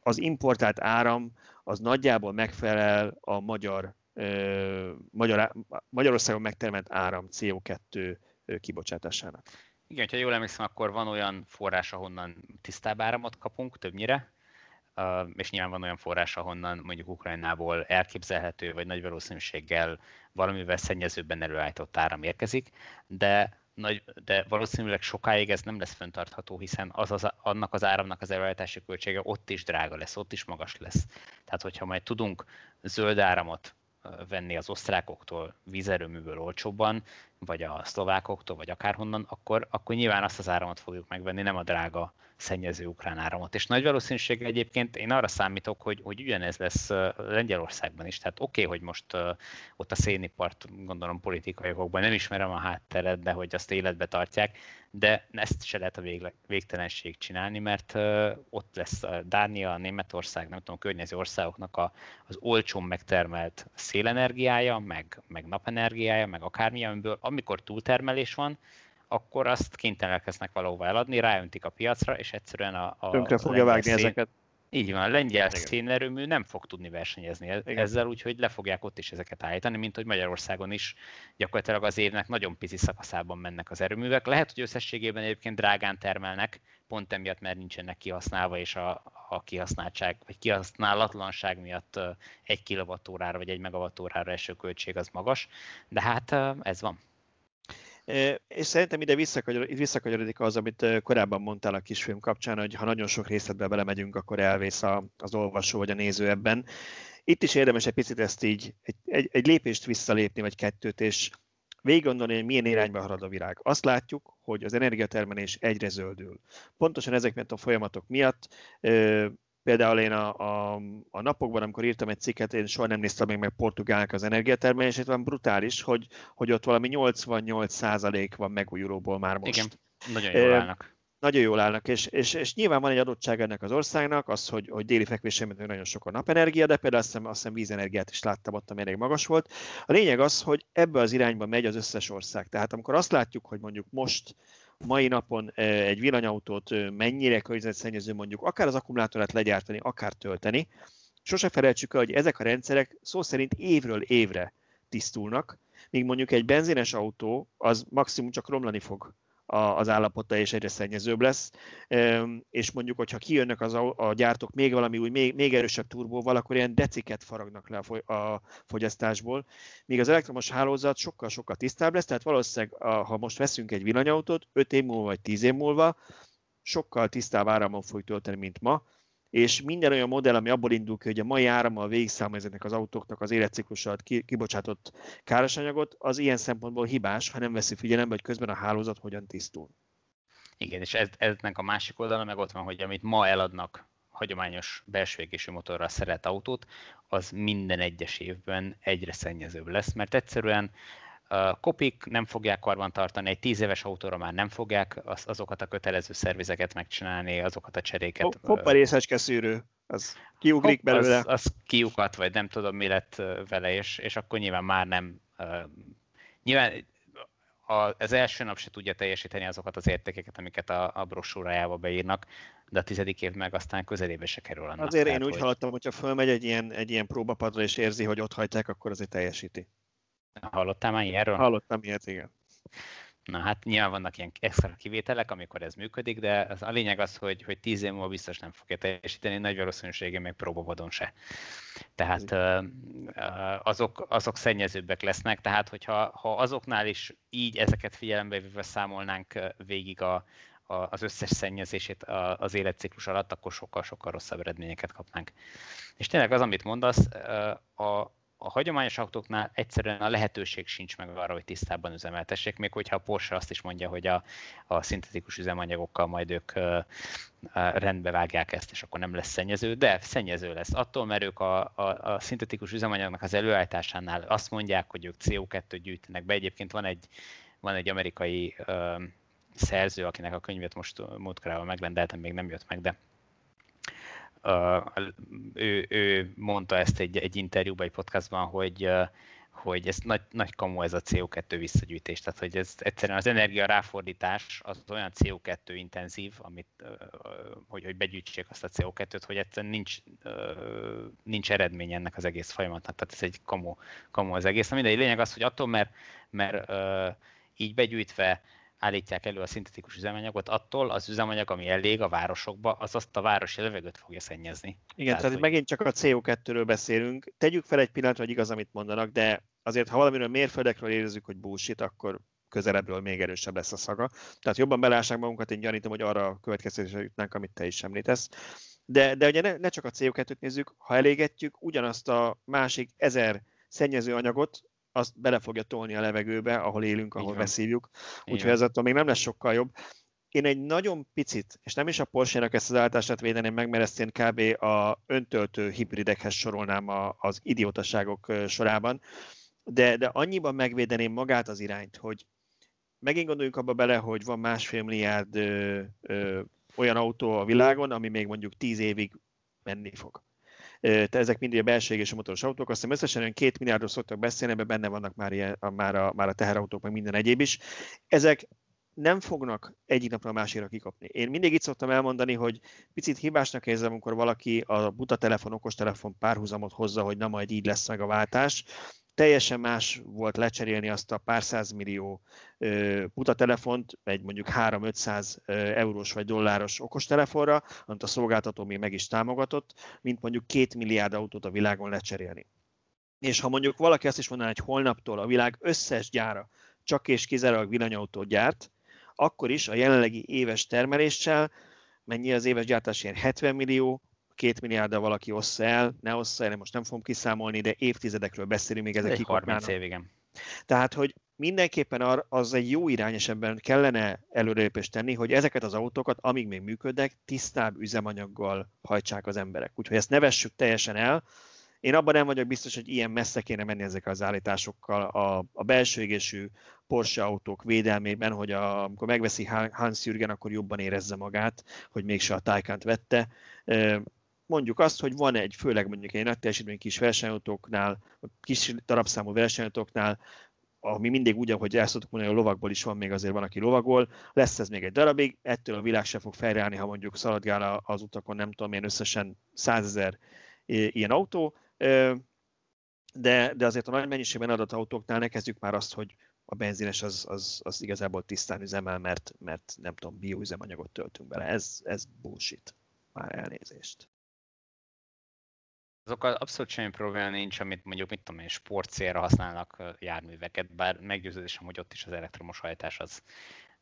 B: az importált áram az nagyjából megfelel a magyar, magyar Magyarországon megtermelt áram CO2 kibocsátásának.
A: Igen, ha jól emlékszem, akkor van olyan forrás, ahonnan tisztább áramot kapunk többnyire, és nyilván van olyan forrás, ahonnan mondjuk Ukrajnából elképzelhető, vagy nagy valószínűséggel valamivel szennyezőbben előállított áram érkezik, de, nagy, de valószínűleg sokáig ez nem lesz fenntartható, hiszen az, az annak az áramnak az előállítási költsége ott is drága lesz, ott is magas lesz. Tehát, hogyha majd tudunk zöld áramot venni az osztrákoktól vízerőműből olcsóbban, vagy a szlovákoktól, vagy akárhonnan, akkor, akkor nyilván azt az áramot fogjuk megvenni, nem a drága szennyező ukrán áramot. És nagy valószínűséggel egyébként én arra számítok, hogy, hogy ugyanez lesz Lengyelországban is. Tehát oké, okay, hogy most ott a szénipart gondolom politikai okokban nem ismerem a hátteret, de hogy azt életbe tartják, de ezt se lehet a végle, végtelenség csinálni, mert ott lesz Dánia, Németország, nem tudom, a környező országoknak a, az olcsón megtermelt szélenergiája, meg, meg napenergiája, meg akármilyen, amiből amikor túltermelés van, akkor azt kénytelenek lesznek valahova eladni, ráöntik a piacra, és egyszerűen a... a
B: Tönkre fogja vágni szén... ezeket.
A: Így van, a lengyel szénerőmű nem fog tudni versenyezni Igen. ezzel, úgyhogy le fogják ott is ezeket állítani, mint hogy Magyarországon is gyakorlatilag az évnek nagyon pici szakaszában mennek az erőművek. Lehet, hogy összességében egyébként drágán termelnek, pont emiatt, mert nincsenek kihasználva, és a, a kihasználtság, vagy kihasználatlanság miatt egy kilovattórára vagy egy megawattórára eső költség az magas, de hát ez van.
B: És szerintem ide visszakanyarodik az, amit korábban mondtál a kisfilm kapcsán, hogy ha nagyon sok részletbe belemegyünk, akkor elvész az olvasó vagy a néző ebben. Itt is érdemes egy picit ezt így, egy, egy, egy lépést visszalépni, vagy kettőt, és végig gondolni, hogy milyen irányba halad a világ. Azt látjuk, hogy az energiatermelés egyre zöldül. Pontosan ezek miatt a folyamatok miatt Például én a, a, a napokban, amikor írtam egy cikket, én soha nem néztem még meg Portugálnak az energiatermelését, van brutális, hogy, hogy ott valami 88% van megújulóból már most.
A: Igen, nagyon jól állnak.
B: Nagyon jól állnak, és, és, és nyilván van egy adottság ennek az országnak, az, hogy, hogy déli fekvésében nagyon sok a napenergia, de például azt hiszem, azt hiszem vízenergiát is láttam ott, ami elég magas volt. A lényeg az, hogy ebbe az irányba megy az összes ország. Tehát amikor azt látjuk, hogy mondjuk most mai napon egy villanyautót mennyire környezetszennyező mondjuk akár az akkumulátorát legyártani, akár tölteni, sose felejtsük el, hogy ezek a rendszerek szó szerint évről évre tisztulnak, míg mondjuk egy benzines autó az maximum csak romlani fog az állapota, és egyre szennyezőbb lesz. És mondjuk, hogyha kijönnek az a, a gyártók még valami új, még, még erősebb turbóval, akkor ilyen deciket faragnak le a, a fogyasztásból. Míg az elektromos hálózat sokkal-sokkal tisztább lesz, tehát valószínűleg, ha most veszünk egy villanyautót, 5 év múlva vagy 10 év múlva, sokkal tisztább áramon fog tölteni, mint ma, és minden olyan modell, ami abból indul ki, hogy a mai árammal végigszámol ezeknek az autóknak az életciklusát kibocsátott károsanyagot, az ilyen szempontból hibás, ha nem veszi figyelembe, hogy közben a hálózat hogyan tisztul.
A: Igen, és ez, eznek a másik oldala meg ott van, hogy amit ma eladnak hagyományos belső égésű motorral szeret autót, az minden egyes évben egyre szennyezőbb lesz, mert egyszerűen kopik nem fogják karban tartani, egy tíz éves autóra már nem fogják az, azokat a kötelező szervizeket megcsinálni, azokat a cseréket.
B: Hoppa részecske szűrő, az kiugrik Hopp, belőle.
A: Az, az kiukat, vagy nem tudom mi lett vele, és, és akkor nyilván már nem, uh, nyilván az első nap se tudja teljesíteni azokat az értékeket, amiket a, a brosúrájába beírnak, de a tizedik év meg aztán közelébe se kerül annak.
B: Azért tehát, én úgy hogy... hallottam, hogyha fölmegy egy ilyen, egy ilyen próbapadra és érzi, hogy ott hagyták, akkor azért teljesíti.
A: Hallottál már ilyenről?
B: Hallottam ilyet, igen.
A: Na hát nyilván vannak ilyen extra kivételek, amikor ez működik, de az, a lényeg az, hogy, hogy tíz év múlva biztos nem fogja teljesíteni, nagy valószínűséggel még próbavadon se. Tehát azok, azok szennyezőbbek lesznek, tehát hogyha ha azoknál is így ezeket figyelembe véve számolnánk végig a, a, az összes szennyezését az életciklus alatt, akkor sokkal-sokkal rosszabb eredményeket kapnánk. És tényleg az, amit mondasz, a, a hagyományos autóknál egyszerűen a lehetőség sincs meg arra, hogy tisztában üzemeltessék, még hogyha a Porsche azt is mondja, hogy a, a szintetikus üzemanyagokkal majd ők uh, rendbe vágják ezt, és akkor nem lesz szennyező, de szennyező lesz. Attól, mert ők a, a, a szintetikus üzemanyagnak az előállításánál azt mondják, hogy ők CO2 gyűjtenek be. Egyébként van egy, van egy amerikai uh, szerző, akinek a könyvet most múltkorában megrendeltem, még nem jött meg, de ő, ő mondta ezt egy, egy interjúban, egy podcastban, hogy, hogy ez nagy, nagy kamu ez a CO2 visszagyűjtés, tehát hogy ez egyszerűen az energia ráfordítás az olyan CO2 intenzív, amit, hogy, hogy begyűjtsék azt a CO2-t, hogy egyszerűen nincs, nincs eredmény ennek az egész folyamatnak, tehát ez egy kamu, kamu az egész. Mindegy, lényeg az, hogy attól, mert, mert így begyűjtve állítják elő a szintetikus üzemanyagot, attól az üzemanyag, ami elég a városokba, az azt a városi levegőt fogja szennyezni.
B: Igen, tehát, tehát hogy... megint csak a CO2-ről beszélünk. Tegyük fel egy pillanatra, hogy igaz, amit mondanak, de azért, ha valamiről mérföldekről érezzük, hogy bullshit, akkor közelebbről még erősebb lesz a szaga. Tehát jobban belássák magunkat, én gyanítom, hogy arra a következtetésre jutnánk, amit te is említesz. De, de ugye ne, ne csak a CO2-t nézzük, ha elégetjük ugyanazt a másik ezer szennyező anyagot, azt bele fogja tolni a levegőbe, ahol élünk, ahol beszívjuk. Úgyhogy ez attól még nem lesz sokkal jobb. Én egy nagyon picit, és nem is a Porsche-nak ezt az állítását védeném meg, mert ezt én kb. a öntöltő hibridekhez sorolnám a, az idiótaságok sorában, de, de annyiban megvédeném magát az irányt, hogy megint gondoljunk abba bele, hogy van másfél milliárd ö, ö, olyan autó a világon, ami még mondjuk tíz évig menni fog ezek mind a belső és a motoros autók, azt hiszem összesen olyan két milliárdról szoktak beszélni, ebben benne vannak már, ilyen, már, a, már a teherautók, meg minden egyéb is. Ezek nem fognak egyik napra a másikra kikapni. Én mindig itt szoktam elmondani, hogy picit hibásnak érzem, amikor valaki a buta telefon, okostelefon párhuzamot hozza, hogy na majd így lesz meg a váltás. Teljesen más volt lecserélni azt a pár millió putatelefont egy mondjuk 3-500 eurós vagy dolláros okostelefonra, amit a szolgáltató még meg is támogatott, mint mondjuk két milliárd autót a világon lecserélni. És ha mondjuk valaki azt is mondaná, hogy holnaptól a világ összes gyára csak és kizárólag villanyautót gyárt, akkor is a jelenlegi éves termeléssel, mennyi az éves gyártás, ilyen 70 millió, két milliárddal valaki ossza el, ne ossza el, most nem fogom kiszámolni, de évtizedekről beszélünk, még ezek
A: egy 30 év, igen.
B: Tehát, hogy mindenképpen az egy jó irány, és ebben kellene előrelépést tenni, hogy ezeket az autókat, amíg még működnek, tisztább üzemanyaggal hajtsák az emberek. Úgyhogy ezt ne vessük teljesen el, én abban nem vagyok biztos, hogy ilyen messze kéne menni ezek az állításokkal a, a belső égésű Porsche autók védelmében, hogy a, amikor megveszi Hans Jürgen, akkor jobban érezze magát, hogy mégse a Taycan vette. Mondjuk azt, hogy van egy, főleg mondjuk egy nagy teljesítmény kis versenyautóknál, kis darabszámú versenyautóknál, ami mindig úgy, ahogy el szoktuk mondani, a lovakból is van még azért van, aki lovagol, lesz ez még egy darabig, ettől a világ se fog fejreállni, ha mondjuk szaladgál az utakon, nem tudom, én összesen százezer ilyen autó, de, de azért a nagy mennyiségben adott autóknál ne kezdjük már azt, hogy a benzines az, az, az igazából tisztán üzemel, mert, mert nem tudom, bioüzemanyagot töltünk bele. Ez, ez bullshit. Már elnézést.
A: Azokkal abszolút semmi probléma nincs, amit mondjuk, mit tudom én, sportcélra használnak járműveket, bár meggyőződésem, hogy ott is az elektromos hajtás az,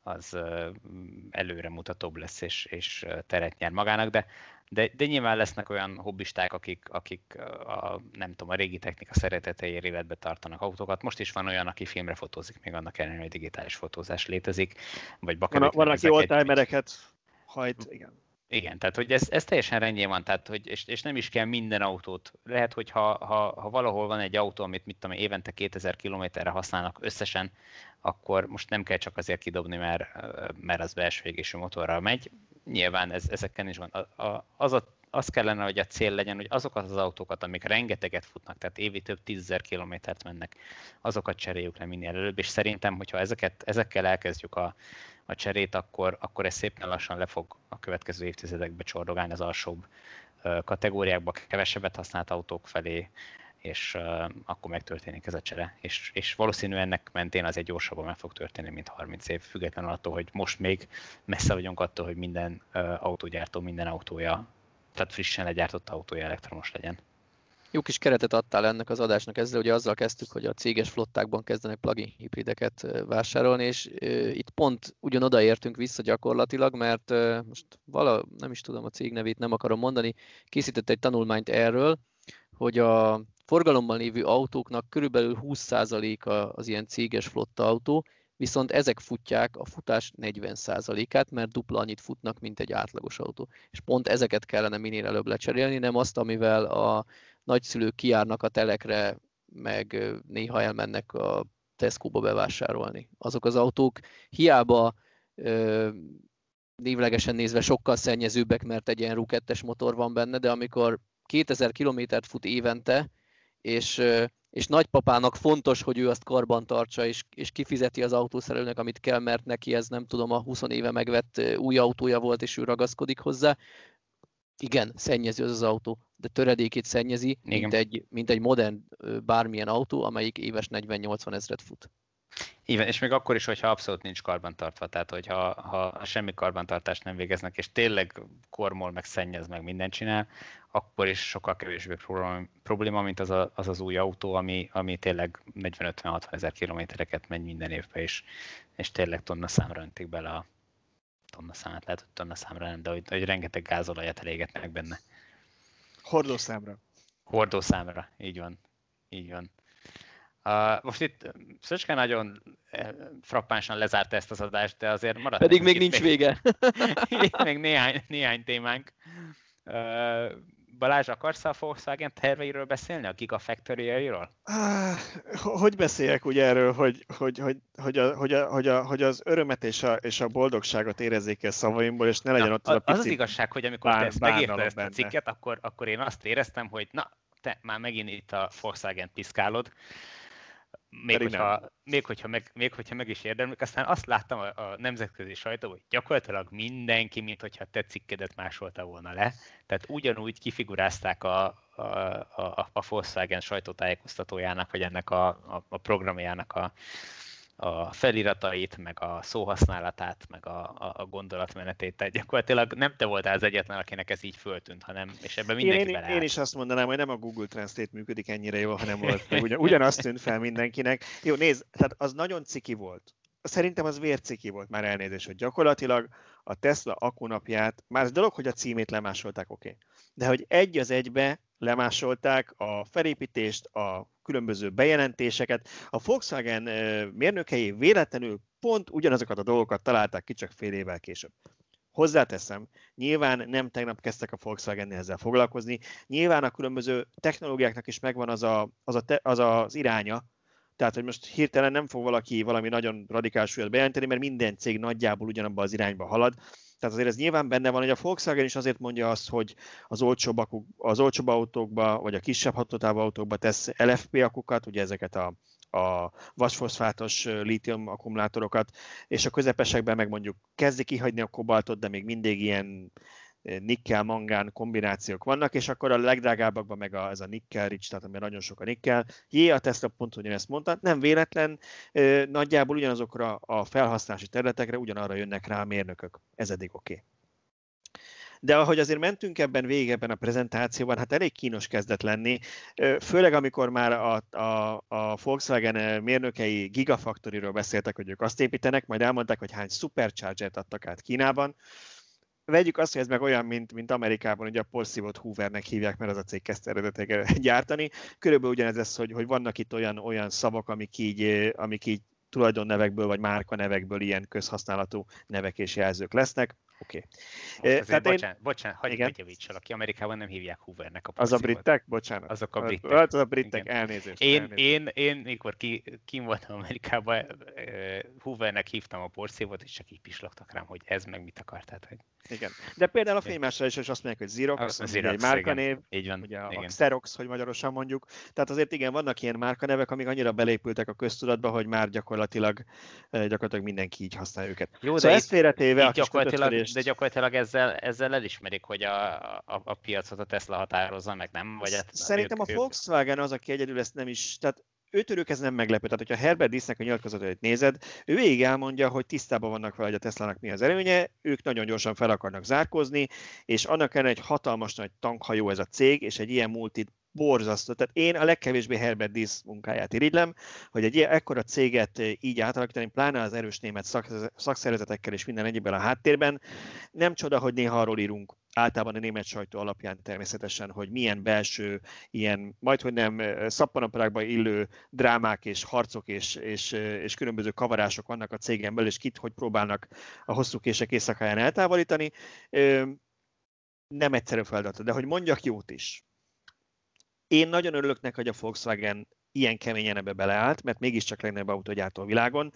A: az előre mutatóbb lesz és, és teret nyer magának, de de, de nyilván lesznek olyan hobbisták, akik, akik a, nem tudom, a régi technika szereteteiért életbe tartanak autókat. Most is van olyan, aki filmre fotózik, még annak ellenére, hogy digitális fotózás létezik. Vagy
B: van, van aki oldtimereket hajt, igen.
A: Igen, tehát hogy ez, ez teljesen rendjén van, tehát, hogy, és, és nem is kell minden autót. Lehet, hogy ha, ha, ha valahol van egy autó, amit mit tudom, évente 2000 kilométerre használnak összesen, akkor most nem kell csak azért kidobni, mert, mert az belső égésű motorral megy. Nyilván ez, ezeken is van. A, a, az, a, az kellene, hogy a cél legyen, hogy azokat az autókat, amik rengeteget futnak, tehát évi több tízezer kilométert mennek, azokat cseréljük le minél előbb, és szerintem, hogyha ezeket, ezekkel elkezdjük a, a cserét, akkor, akkor ez szépen lassan le fog a következő évtizedekbe csordogálni az alsóbb kategóriákba, kevesebbet használt autók felé, és uh, akkor megtörténik ez a csere. És, és valószínűleg ennek mentén azért gyorsabban meg fog történni, mint 30 év, függetlenül attól, hogy most még messze vagyunk attól, hogy minden uh, autógyártó, minden autója, tehát frissen legyártott autója elektromos legyen.
C: Jó kis keretet adtál ennek az adásnak ezzel, ugye azzal kezdtük, hogy a céges flottákban kezdenek plugin hibrideket vásárolni, és itt pont ugyanoda értünk vissza gyakorlatilag, mert most vala, nem is tudom a cég nevét, nem akarom mondani, készített egy tanulmányt erről, hogy a forgalomban lévő autóknak körülbelül 20%-a az ilyen céges flotta autó, viszont ezek futják a futás 40%-át, mert dupla annyit futnak, mint egy átlagos autó. És pont ezeket kellene minél előbb lecserélni, nem azt, amivel a nagyszülők kiárnak a telekre, meg néha elmennek a Tesco-ba bevásárolni. Azok az autók hiába ö, névlegesen nézve sokkal szennyezőbbek, mert egy ilyen RU2-es motor van benne, de amikor 2000 kilométert fut évente, és, és nagypapának fontos, hogy ő azt karban tartsa, és, és kifizeti az autószerelőnek, amit kell, mert neki ez nem tudom, a 20 éve megvett új autója volt, és ő ragaszkodik hozzá. Igen, szennyező az az autó, de töredékét szennyezi, mint egy, mint egy modern bármilyen autó, amelyik éves 40-80 ezret fut.
A: Igen, és még akkor is, hogyha abszolút nincs karbantartva, tehát hogyha ha semmi karbantartást nem végeznek, és tényleg kormol, meg szennyez, meg mindent csinál, akkor is sokkal kevésbé probléma, mint az a, az, az új autó, ami, ami tényleg 40-50-60 ezer kilométereket megy minden évben, és, és tényleg tonna számra öntik bele a tonna számát, lehet, hogy tonna számra nem, de hogy, hogy rengeteg gázolajat elégetnek benne.
B: Hordószámra.
A: Hordószámra, így van. Így van. Uh, most itt Szöcske nagyon frappánsan lezárta ezt az adást, de azért maradt.
C: Pedig még nincs még, vége. <laughs>
A: még néhány, néhány témánk. Uh, Balázs, akarsz a Volkswagen terveiről beszélni, a Gigafactory-airól?
B: Ah, hogy beszéljek ugye erről, hogy, hogy, hogy, hogy, a, hogy, a, hogy, a, hogy az örömet és a, és a boldogságot érezzék el szavaimból, és ne legyen na, ott az a
A: pici Az az igazság, hogy amikor bán, te ezt megírtad ezt a cikket, akkor, akkor én azt éreztem, hogy na, te már megint itt a Volkswagen piszkálod, még hogyha, még, hogyha meg, még hogyha meg is érdemlik. Aztán azt láttam a, a nemzetközi sajtóban, hogy gyakorlatilag mindenki, mint hogyha te cikkedet másolta volna le. Tehát ugyanúgy kifigurázták a, a, a, a Volkswagen sajtótájékoztatójának, vagy ennek a, a, a programjának a, a feliratait, meg a szóhasználatát, meg a, a, a gondolatmenetét. Tehát gyakorlatilag nem te voltál az egyetlen, akinek ez így föltűnt, hanem, és ebben mindenki
B: én, én, én is azt mondanám, hogy nem a Google Translate működik ennyire jól, hanem <laughs> volt, ugyan, ugyanazt tűnt fel mindenkinek. Jó, nézd, tehát az nagyon ciki volt. Szerintem az vérciki volt már elnézés, hogy gyakorlatilag a Tesla akunapját, már az dolog, hogy a címét lemásolták, oké. Okay. De hogy egy az egybe lemásolták a felépítést, a különböző bejelentéseket. A Volkswagen mérnökei véletlenül pont ugyanazokat a dolgokat találták ki csak fél évvel később. Hozzáteszem, nyilván nem tegnap kezdtek a volkswagen ezzel foglalkozni, nyilván a különböző technológiáknak is megvan az a, az, a te, az, az iránya, tehát, hogy most hirtelen nem fog valaki valami nagyon radikális súlyot bejelenteni, mert minden cég nagyjából ugyanabba az irányba halad. Tehát azért ez nyilván benne van, hogy a Volkswagen is azért mondja azt, hogy az olcsóbb, akuk, az olcsóbb autókba, vagy a kisebb hatótávú autókba tesz LFP akukat, ugye ezeket a, a vasfoszfátos lítium akkumulátorokat, és a közepesekben meg mondjuk kezdi kihagyni a kobaltot, de még mindig ilyen nikkel-mangán kombinációk vannak, és akkor a legdrágábbakban meg a, ez a nikkel rich, tehát amiben nagyon sok a nikkel. Jé, a Tesla pont ugyanezt mondta, nem véletlen, nagyjából ugyanazokra a felhasználási területekre ugyanarra jönnek rá a mérnökök. Ez eddig oké. Okay. De ahogy azért mentünk ebben végig ebben a prezentációban, hát elég kínos kezdett lenni, főleg amikor már a, a, a Volkswagen mérnökei Gigafactory-ról beszéltek, hogy ők azt építenek, majd elmondták, hogy hány supercharger-t adtak át Kínában, vegyük azt, hogy ez meg olyan, mint, mint Amerikában, hogy a porszívót Hoovernek hívják, mert az a cég kezdte eredetileg gyártani. Körülbelül ugyanez lesz, hogy, hogy vannak itt olyan, olyan szavak, amik így, amik így tulajdonnevekből vagy márkanevekből ilyen közhasználatú nevek és jelzők lesznek. Oké.
A: Okay. Tehát bocsánat, én... bocsánat, hagyj megjavítsal, aki Amerikában nem hívják Hoovernek a
B: Az a britek? Bocsánat.
A: Azok a britek.
B: Az a britek, Igen. elnézést.
A: Én,
B: elnézést.
A: én, én, mikor ki, kim voltam Amerikában, Hoovernek hívtam a porszívót, és csak így pislogtak rám, hogy ez meg mit akart. hogy...
B: Igen. De például a fémásra is, is azt mondják, hogy Xerox, a, Xerox egy márkanév, így van, ugye igen. a Xerox, hogy magyarosan mondjuk. Tehát azért igen, vannak ilyen márkanevek, amik annyira belépültek a köztudatba, hogy már gyakorlatilag, gyakorlatilag mindenki így használja őket.
A: Jó, szóval de ezt félretéve a gyakorlatilag, de gyakorlatilag ezzel, ezzel elismerik, hogy a, a, a piacot a Tesla határozza, meg nem? Vagy hát,
B: Szerintem ők, a Volkswagen az, aki egyedül ezt nem is, tehát őtőlük ez nem meglepő. Tehát, hogyha Herbert Disznek a nyilatkozatot nézed, ő végig elmondja, hogy tisztában vannak vele, hogy a Teslának mi az előnye, ők nagyon gyorsan fel akarnak zárkozni, és annak ellenére egy hatalmas nagy tankhajó ez a cég, és egy ilyen multit borzasztó. Tehát én a legkevésbé Herbert Disz munkáját irigylem, hogy egy ilyen ekkora céget így átalakítani, pláne az erős német szakszervezetekkel és minden egyébben a háttérben. Nem csoda, hogy néha arról írunk általában a német sajtó alapján természetesen, hogy milyen belső, ilyen majd hogy nem szappanoperákba illő drámák és harcok és, és, és különböző kavarások vannak a cégen belül, és kit hogy próbálnak a hosszú kések éjszakáján eltávolítani. Nem egyszerű feladat, de hogy mondjak jót is. Én nagyon örülök neki, hogy a Volkswagen ilyen keményen ebbe beleállt, mert mégiscsak legnagyobb autógyártó a világon,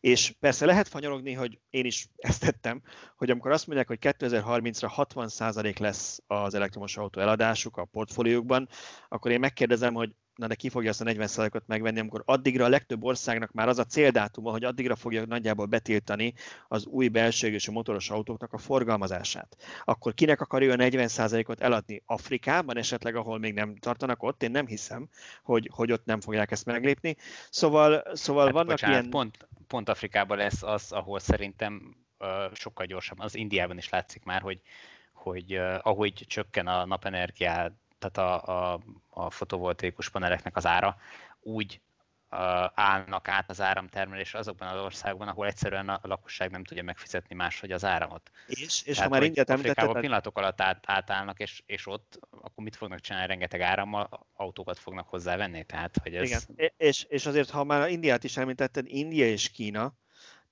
B: és persze lehet fanyarogni, hogy én is ezt tettem, hogy amikor azt mondják, hogy 2030-ra 60% lesz az elektromos autó eladásuk a portfóliókban, akkor én megkérdezem, hogy na de ki fogja azt a 40%-ot megvenni, amikor addigra a legtöbb országnak már az a céldátuma, hogy addigra fogja nagyjából betiltani az új belső és a motoros autóknak a forgalmazását. Akkor kinek akarja a 40%-ot eladni? Afrikában esetleg, ahol még nem tartanak ott? Én nem hiszem, hogy, hogy ott nem fogják ezt meglépni. Szóval, szóval hát, vannak bocsánat, ilyen...
A: Pont, pont Afrikában lesz az, ahol szerintem uh, sokkal gyorsabban, az Indiában is látszik már, hogy, hogy uh, ahogy csökken a napenergia, tehát a, a, a fotovoltaikus paneleknek az ára, úgy állnak át az áramtermelés azokban az országokban, ahol egyszerűen a lakosság nem tudja megfizetni máshogy az áramot.
B: És, és Tehát, ha már Indiát
A: Afrikában pillanatok alatt át, átállnak, és, és ott, akkor mit fognak csinálni? Rengeteg árammal autókat fognak hozzávenni? Tehát, hogy ez...
B: Igen, és, és azért, ha már Indiát is említetted, India és Kína,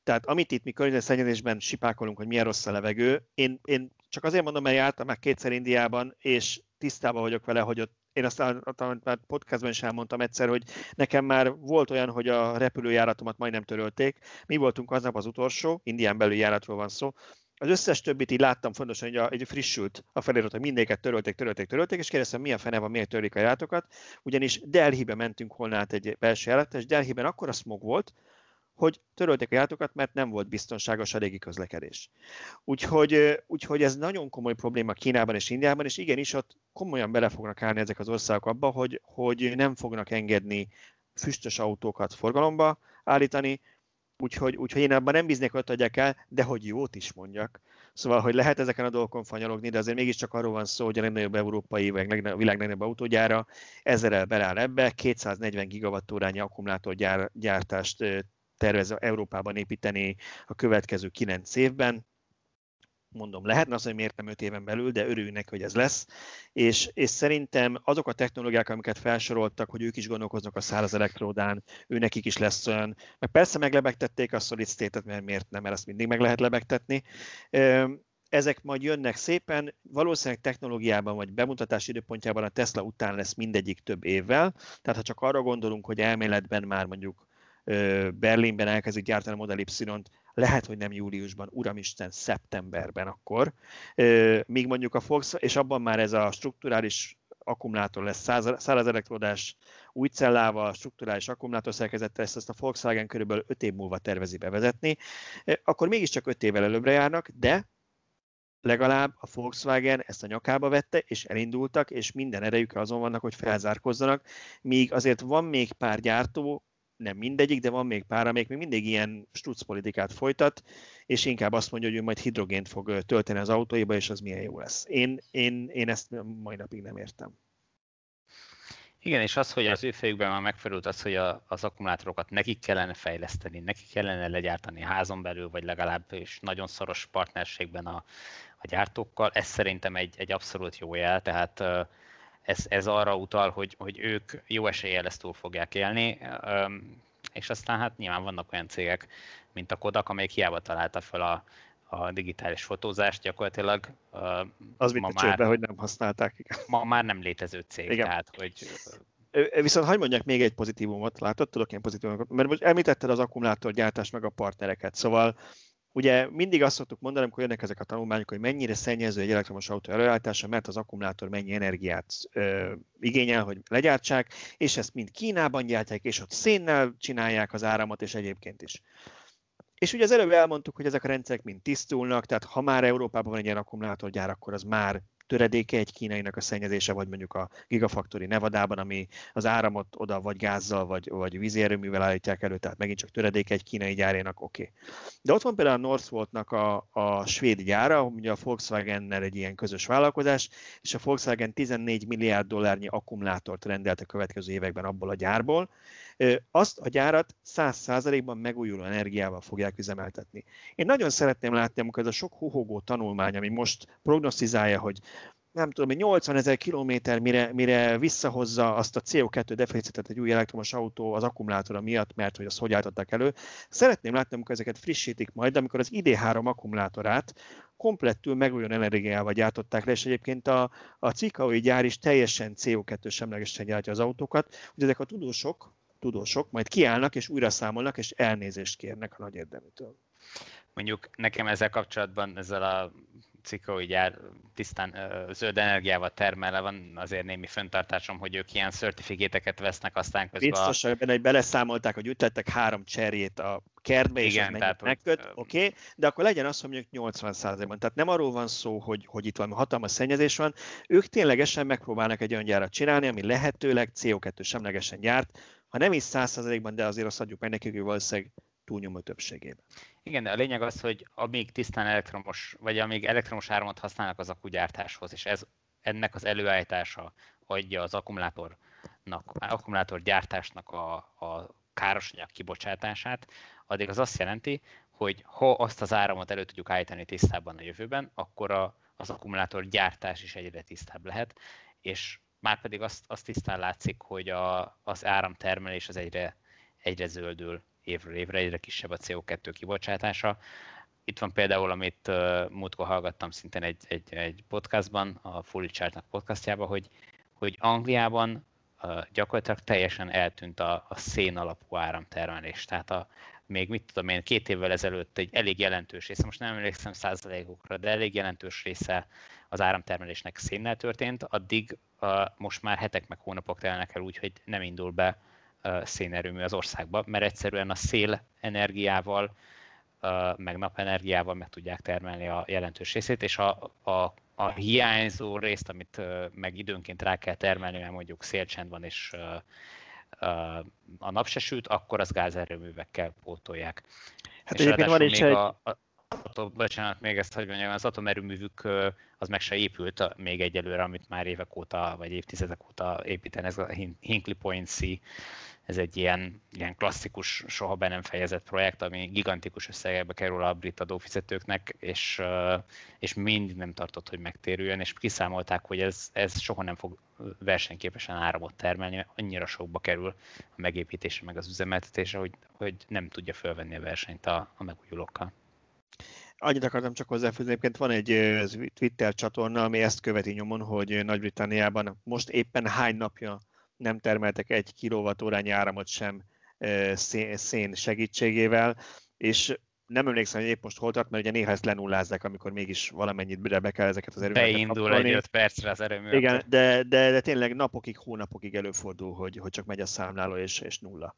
B: tehát amit itt mi környezetszennyezésben sipákolunk, hogy milyen rossz a levegő, én, én csak azért mondom, mert jártam már kétszer Indiában, és tisztában vagyok vele, hogy ott én azt már podcastban is elmondtam egyszer, hogy nekem már volt olyan, hogy a repülőjáratomat majdnem törölték. Mi voltunk aznap az utolsó, Indián belül járatról van szó, Az összes többit így láttam fontosan, hogy a, egy frissült a felirat, hogy mindéket törölték, törölték, törölték, és kérdeztem, milyen fene van, miért törlik a játokat. Ugyanis Delhibe mentünk volna egy belső jelet, és Delhiben akkor a smog volt, hogy törölték a játokat, mert nem volt biztonságos a régi közlekedés. Úgyhogy, úgyhogy ez nagyon komoly probléma Kínában és Indiában, és igenis ott komolyan bele fognak állni ezek az országok abba, hogy, hogy nem fognak engedni füstös autókat forgalomba állítani, úgyhogy, úgyhogy én abban nem bíznék, hogy adják el, de hogy jót is mondjak. Szóval, hogy lehet ezeken a dolgokon fanyalogni, de azért mégiscsak arról van szó, hogy a legnagyobb európai, vagy a világ legnagyobb autógyára ezerrel beláll ebbe, 240 gigawattórányi akkumulátorgyártást tervez Európában építeni a következő 9 évben. Mondom, lehetne az, hogy miért nem 5 éven belül, de örüljünk hogy ez lesz. És, és szerintem azok a technológiák, amiket felsoroltak, hogy ők is gondolkoznak a száraz elektródán, ő nekik is lesz olyan, meg persze meglebegtették a solid state-et, mert miért nem, mert azt mindig meg lehet lebegtetni ezek majd jönnek szépen, valószínűleg technológiában vagy bemutatási időpontjában a Tesla után lesz mindegyik több évvel, tehát ha csak arra gondolunk, hogy elméletben már mondjuk Berlinben elkezdik gyártani a Model Y-t, lehet, hogy nem júliusban, uramisten, szeptemberben akkor, míg mondjuk a Fox, és abban már ez a strukturális akkumulátor lesz, száraz elektrodás új cellával, strukturális akkumulátor szerkezettel, ezt, ezt a Volkswagen körülbelül 5 év múlva tervezi bevezetni, akkor mégiscsak 5 évvel előbbre járnak, de legalább a Volkswagen ezt a nyakába vette, és elindultak, és minden erejük azon vannak, hogy felzárkozzanak, míg azért van még pár gyártó, nem mindegyik, de van még pár, amelyik még mindig ilyen struc politikát folytat, és inkább azt mondja, hogy ő majd hidrogént fog tölteni az autóiba, és az milyen jó lesz. Én, én, én ezt mai napig nem értem.
A: Igen, és az, hogy az ő fejükben már megfelült az, hogy a, az akkumulátorokat nekik kellene fejleszteni, nekik kellene legyártani házon belül, vagy legalább és nagyon szoros partnerségben a, a gyártókkal, ez szerintem egy, egy abszolút jó jel, tehát ez, ez arra utal, hogy, hogy ők jó eséllyel ezt túl fogják élni, és aztán hát nyilván vannak olyan cégek, mint a Kodak, amelyik hiába találta fel a, a digitális fotózást, gyakorlatilag
B: az ma már, csőbe, hogy nem használták.
A: Ma már nem létező cég, igen. tehát hogy
B: Viszont hagyd mondjak még egy pozitívumot, látod, tudok ilyen pozitívumokat, mert most említetted az akkumulátorgyártás meg a partnereket, szóval Ugye mindig azt szoktuk mondani, amikor jönnek ezek a tanulmányok, hogy mennyire szennyező egy elektromos autó előállítása, mert az akkumulátor mennyi energiát ö, igényel, hogy legyártsák, és ezt mind Kínában gyártják, és ott szénnel csinálják az áramot, és egyébként is. És ugye az előbb elmondtuk, hogy ezek a rendszerek mind tisztulnak, tehát ha már Európában van egy ilyen akkumulátorgyár, akkor az már töredéke egy kínainak a szennyezése, vagy mondjuk a Gigafactory Nevadában, ami az áramot oda vagy gázzal, vagy, vagy vízérőművel állítják elő, tehát megint csak töredéke egy kínai gyárénak, oké. Okay. De ott van például a Northvoltnak a, a svéd gyára, ugye a Volkswagen-nel egy ilyen közös vállalkozás, és a Volkswagen 14 milliárd dollárnyi akkumulátort rendelt a következő években abból a gyárból, azt a gyárat 100%-ban megújuló energiával fogják üzemeltetni. Én nagyon szeretném látni, amikor ez a sok huhogó tanulmány, ami most prognosztizálja, hogy nem tudom, 80 ezer kilométer, mire, mire visszahozza azt a CO2 deficitet egy új elektromos autó az akkumulátora miatt, mert hogy azt hogy állították elő. Szeretném látni, amikor ezeket frissítik majd, amikor az ID3 akkumulátorát komplettül megújuló energiával gyártották le, és egyébként a, a Cikaui gyár is teljesen CO2 semlegesen gyártja az autókat. Ugye ezek a tudósok, tudósok majd kiállnak és újra számolnak, és elnézést kérnek a nagy érdeműtől.
A: Mondjuk nekem ezzel kapcsolatban, ezzel a cikói gyár tisztán ö, zöld energiával termele van azért némi föntartásom, hogy ők ilyen certifikéteket vesznek, aztán közben...
B: Biztos, a... benne, hogy beleszámolták, hogy ütettek három cserjét a kertbe, és Igen, tehát, megköt, oké, okay, de akkor legyen az, hogy mondjuk 80 ban Tehát nem arról van szó, hogy, hogy itt van hatalmas szennyezés van, ők ténylegesen megpróbálnak egy olyan gyárat csinálni, ami lehetőleg CO2 semlegesen gyárt, ha nem is 100%-ban, de azért azt adjuk meg nekik, hogy valószínűleg túlnyomó többségében.
A: Igen, de a lényeg az, hogy amíg tisztán elektromos, vagy amíg elektromos áramot használnak az akkugyártáshoz, és ez ennek az előállítása adja az akkumulátornak, akkumulátor gyártásnak a, a károsanyag kibocsátását, addig az azt jelenti, hogy ha azt az áramot elő tudjuk állítani tisztában a jövőben, akkor a, az akkumulátor gyártás is egyre tisztább lehet, és már pedig azt, azt tisztán látszik, hogy a, az áramtermelés az egyre, egyre zöldül évről évre, egyre kisebb a CO2 kibocsátása. Itt van például, amit uh, múltkor hallgattam szintén egy, egy, egy podcastban, a Fully Chartnak podcastjában, hogy, hogy Angliában uh, gyakorlatilag teljesen eltűnt a, a szén alapú áramtermelés. Tehát a, még mit tudom én, két évvel ezelőtt egy elég jelentős része, most nem emlékszem százalékokra, de elég jelentős része az áramtermelésnek szénnel történt, addig uh, most már hetek meg hónapok telnek el úgy, hogy nem indul be szénerőmű az országba, mert egyszerűen a szél energiával, meg napenergiával meg tudják termelni a jelentős részét, és a, a, a hiányzó részt, amit meg időnként rá kell termelni, mert mondjuk szélcsend van és a nap se süt, akkor az gázerőművekkel pótolják.
B: Hát és egyébként van is egy... A, a,
A: atom, bocsánat, még ezt hogy mondjam, az atomerőművük az meg se épült még egyelőre, amit már évek óta, vagy évtizedek óta építenek, ez a Hinkley Point C ez egy ilyen, ilyen klasszikus, soha be nem fejezett projekt, ami gigantikus összegekbe kerül a brit adófizetőknek, és, és mind nem tartott, hogy megtérüljön, és kiszámolták, hogy ez, ez soha nem fog versenyképesen áramot termelni, annyira sokba kerül a megépítése meg az üzemeltetése, hogy, hogy nem tudja fölvenni a versenyt a, a megújulókkal.
B: Annyit akartam csak hozzáfűzni, egyébként van egy Twitter csatorna, ami ezt követi nyomon, hogy Nagy-Britanniában most éppen hány napja nem termeltek egy kilovatórányi áramot sem szén segítségével, és nem emlékszem, hogy épp most hol tart, mert ugye néha ezt lenullázzák, amikor mégis valamennyit be kell ezeket az erőműveket
A: Beindul egy 5 percre az erőmű.
B: Igen, de, de, de, tényleg napokig, hónapokig előfordul, hogy, hogy csak megy a számláló és, és nulla.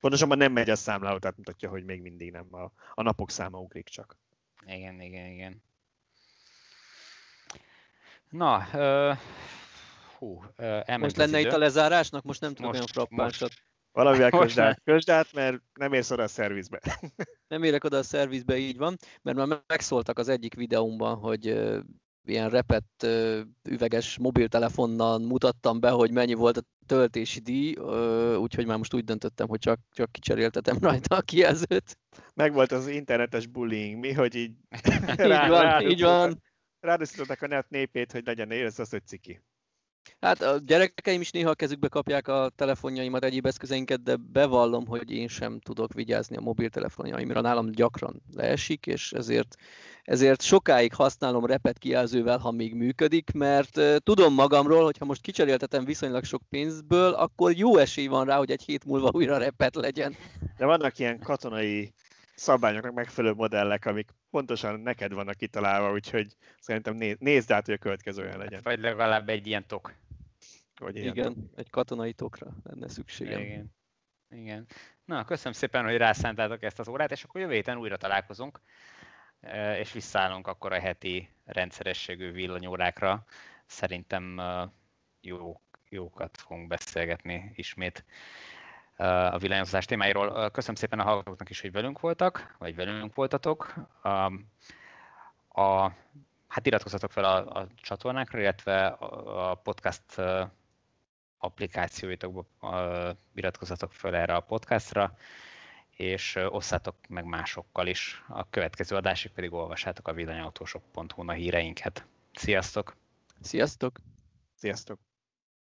B: Pontosabban nem megy a számláló, tehát mutatja, hogy még mindig nem. A, a napok száma ugrik csak.
A: Igen, igen, igen. Na, uh,
C: hú, Most lenne itt a lezárásnak, most nem tudom olyan frappánsat.
B: Valamivel <laughs> közd át, közd át, mert nem érsz oda a szervizbe.
C: Nem érek oda a szervizbe, így van, mert már megszóltak az egyik videómban, hogy ilyen repett üveges mobiltelefonnal mutattam be, hogy mennyi volt a töltési díj, úgyhogy már most úgy döntöttem, hogy csak, csak kicseréltetem <laughs> rajta a kijelzőt.
B: Meg volt az internetes bullying, mi, hogy így,
C: így rá, van, rá, így van.
B: Rádöszították a net népét, hogy legyen érez az, hogy ciki.
C: Hát a gyerekeim is néha a kezükbe kapják a telefonjaimat, egyéb eszközeinket, de bevallom, hogy én sem tudok vigyázni a mobiltelefonjaimra. Nálam gyakran leesik, és ezért, ezért sokáig használom repet kijelzővel, ha még működik, mert tudom magamról, hogy ha most kicseréltetem viszonylag sok pénzből, akkor jó esély van rá, hogy egy hét múlva újra repet legyen.
B: De vannak ilyen katonai szabályoknak megfelelő modellek, amik pontosan neked vannak kitalálva, úgyhogy szerintem néz, nézd át, hogy a következő olyan legyen.
A: Vagy legalább egy ilyen tok.
C: Vagy ilyen Igen, tok. egy katonai tokra lenne szükségem.
A: Igen. Igen. Na, köszönöm szépen, hogy rászántátok ezt az órát, és akkor jövő héten újra találkozunk, e, és visszaállunk akkor a heti rendszerességű villanyórákra. Szerintem e, jó, jókat fogunk beszélgetni ismét a villanyozás témáiról. Köszönöm szépen a hallgatóknak is, hogy velünk voltak, vagy velünk voltatok. A, a, hát iratkozzatok fel a, a csatornákra, illetve a podcast applikációitokba iratkozzatok fel erre a podcastra, és osszátok meg másokkal is. A következő adásig pedig olvassátok a villanyautósok.hu-n a híreinket. Sziasztok!
C: Sziasztok!
B: Sziasztok!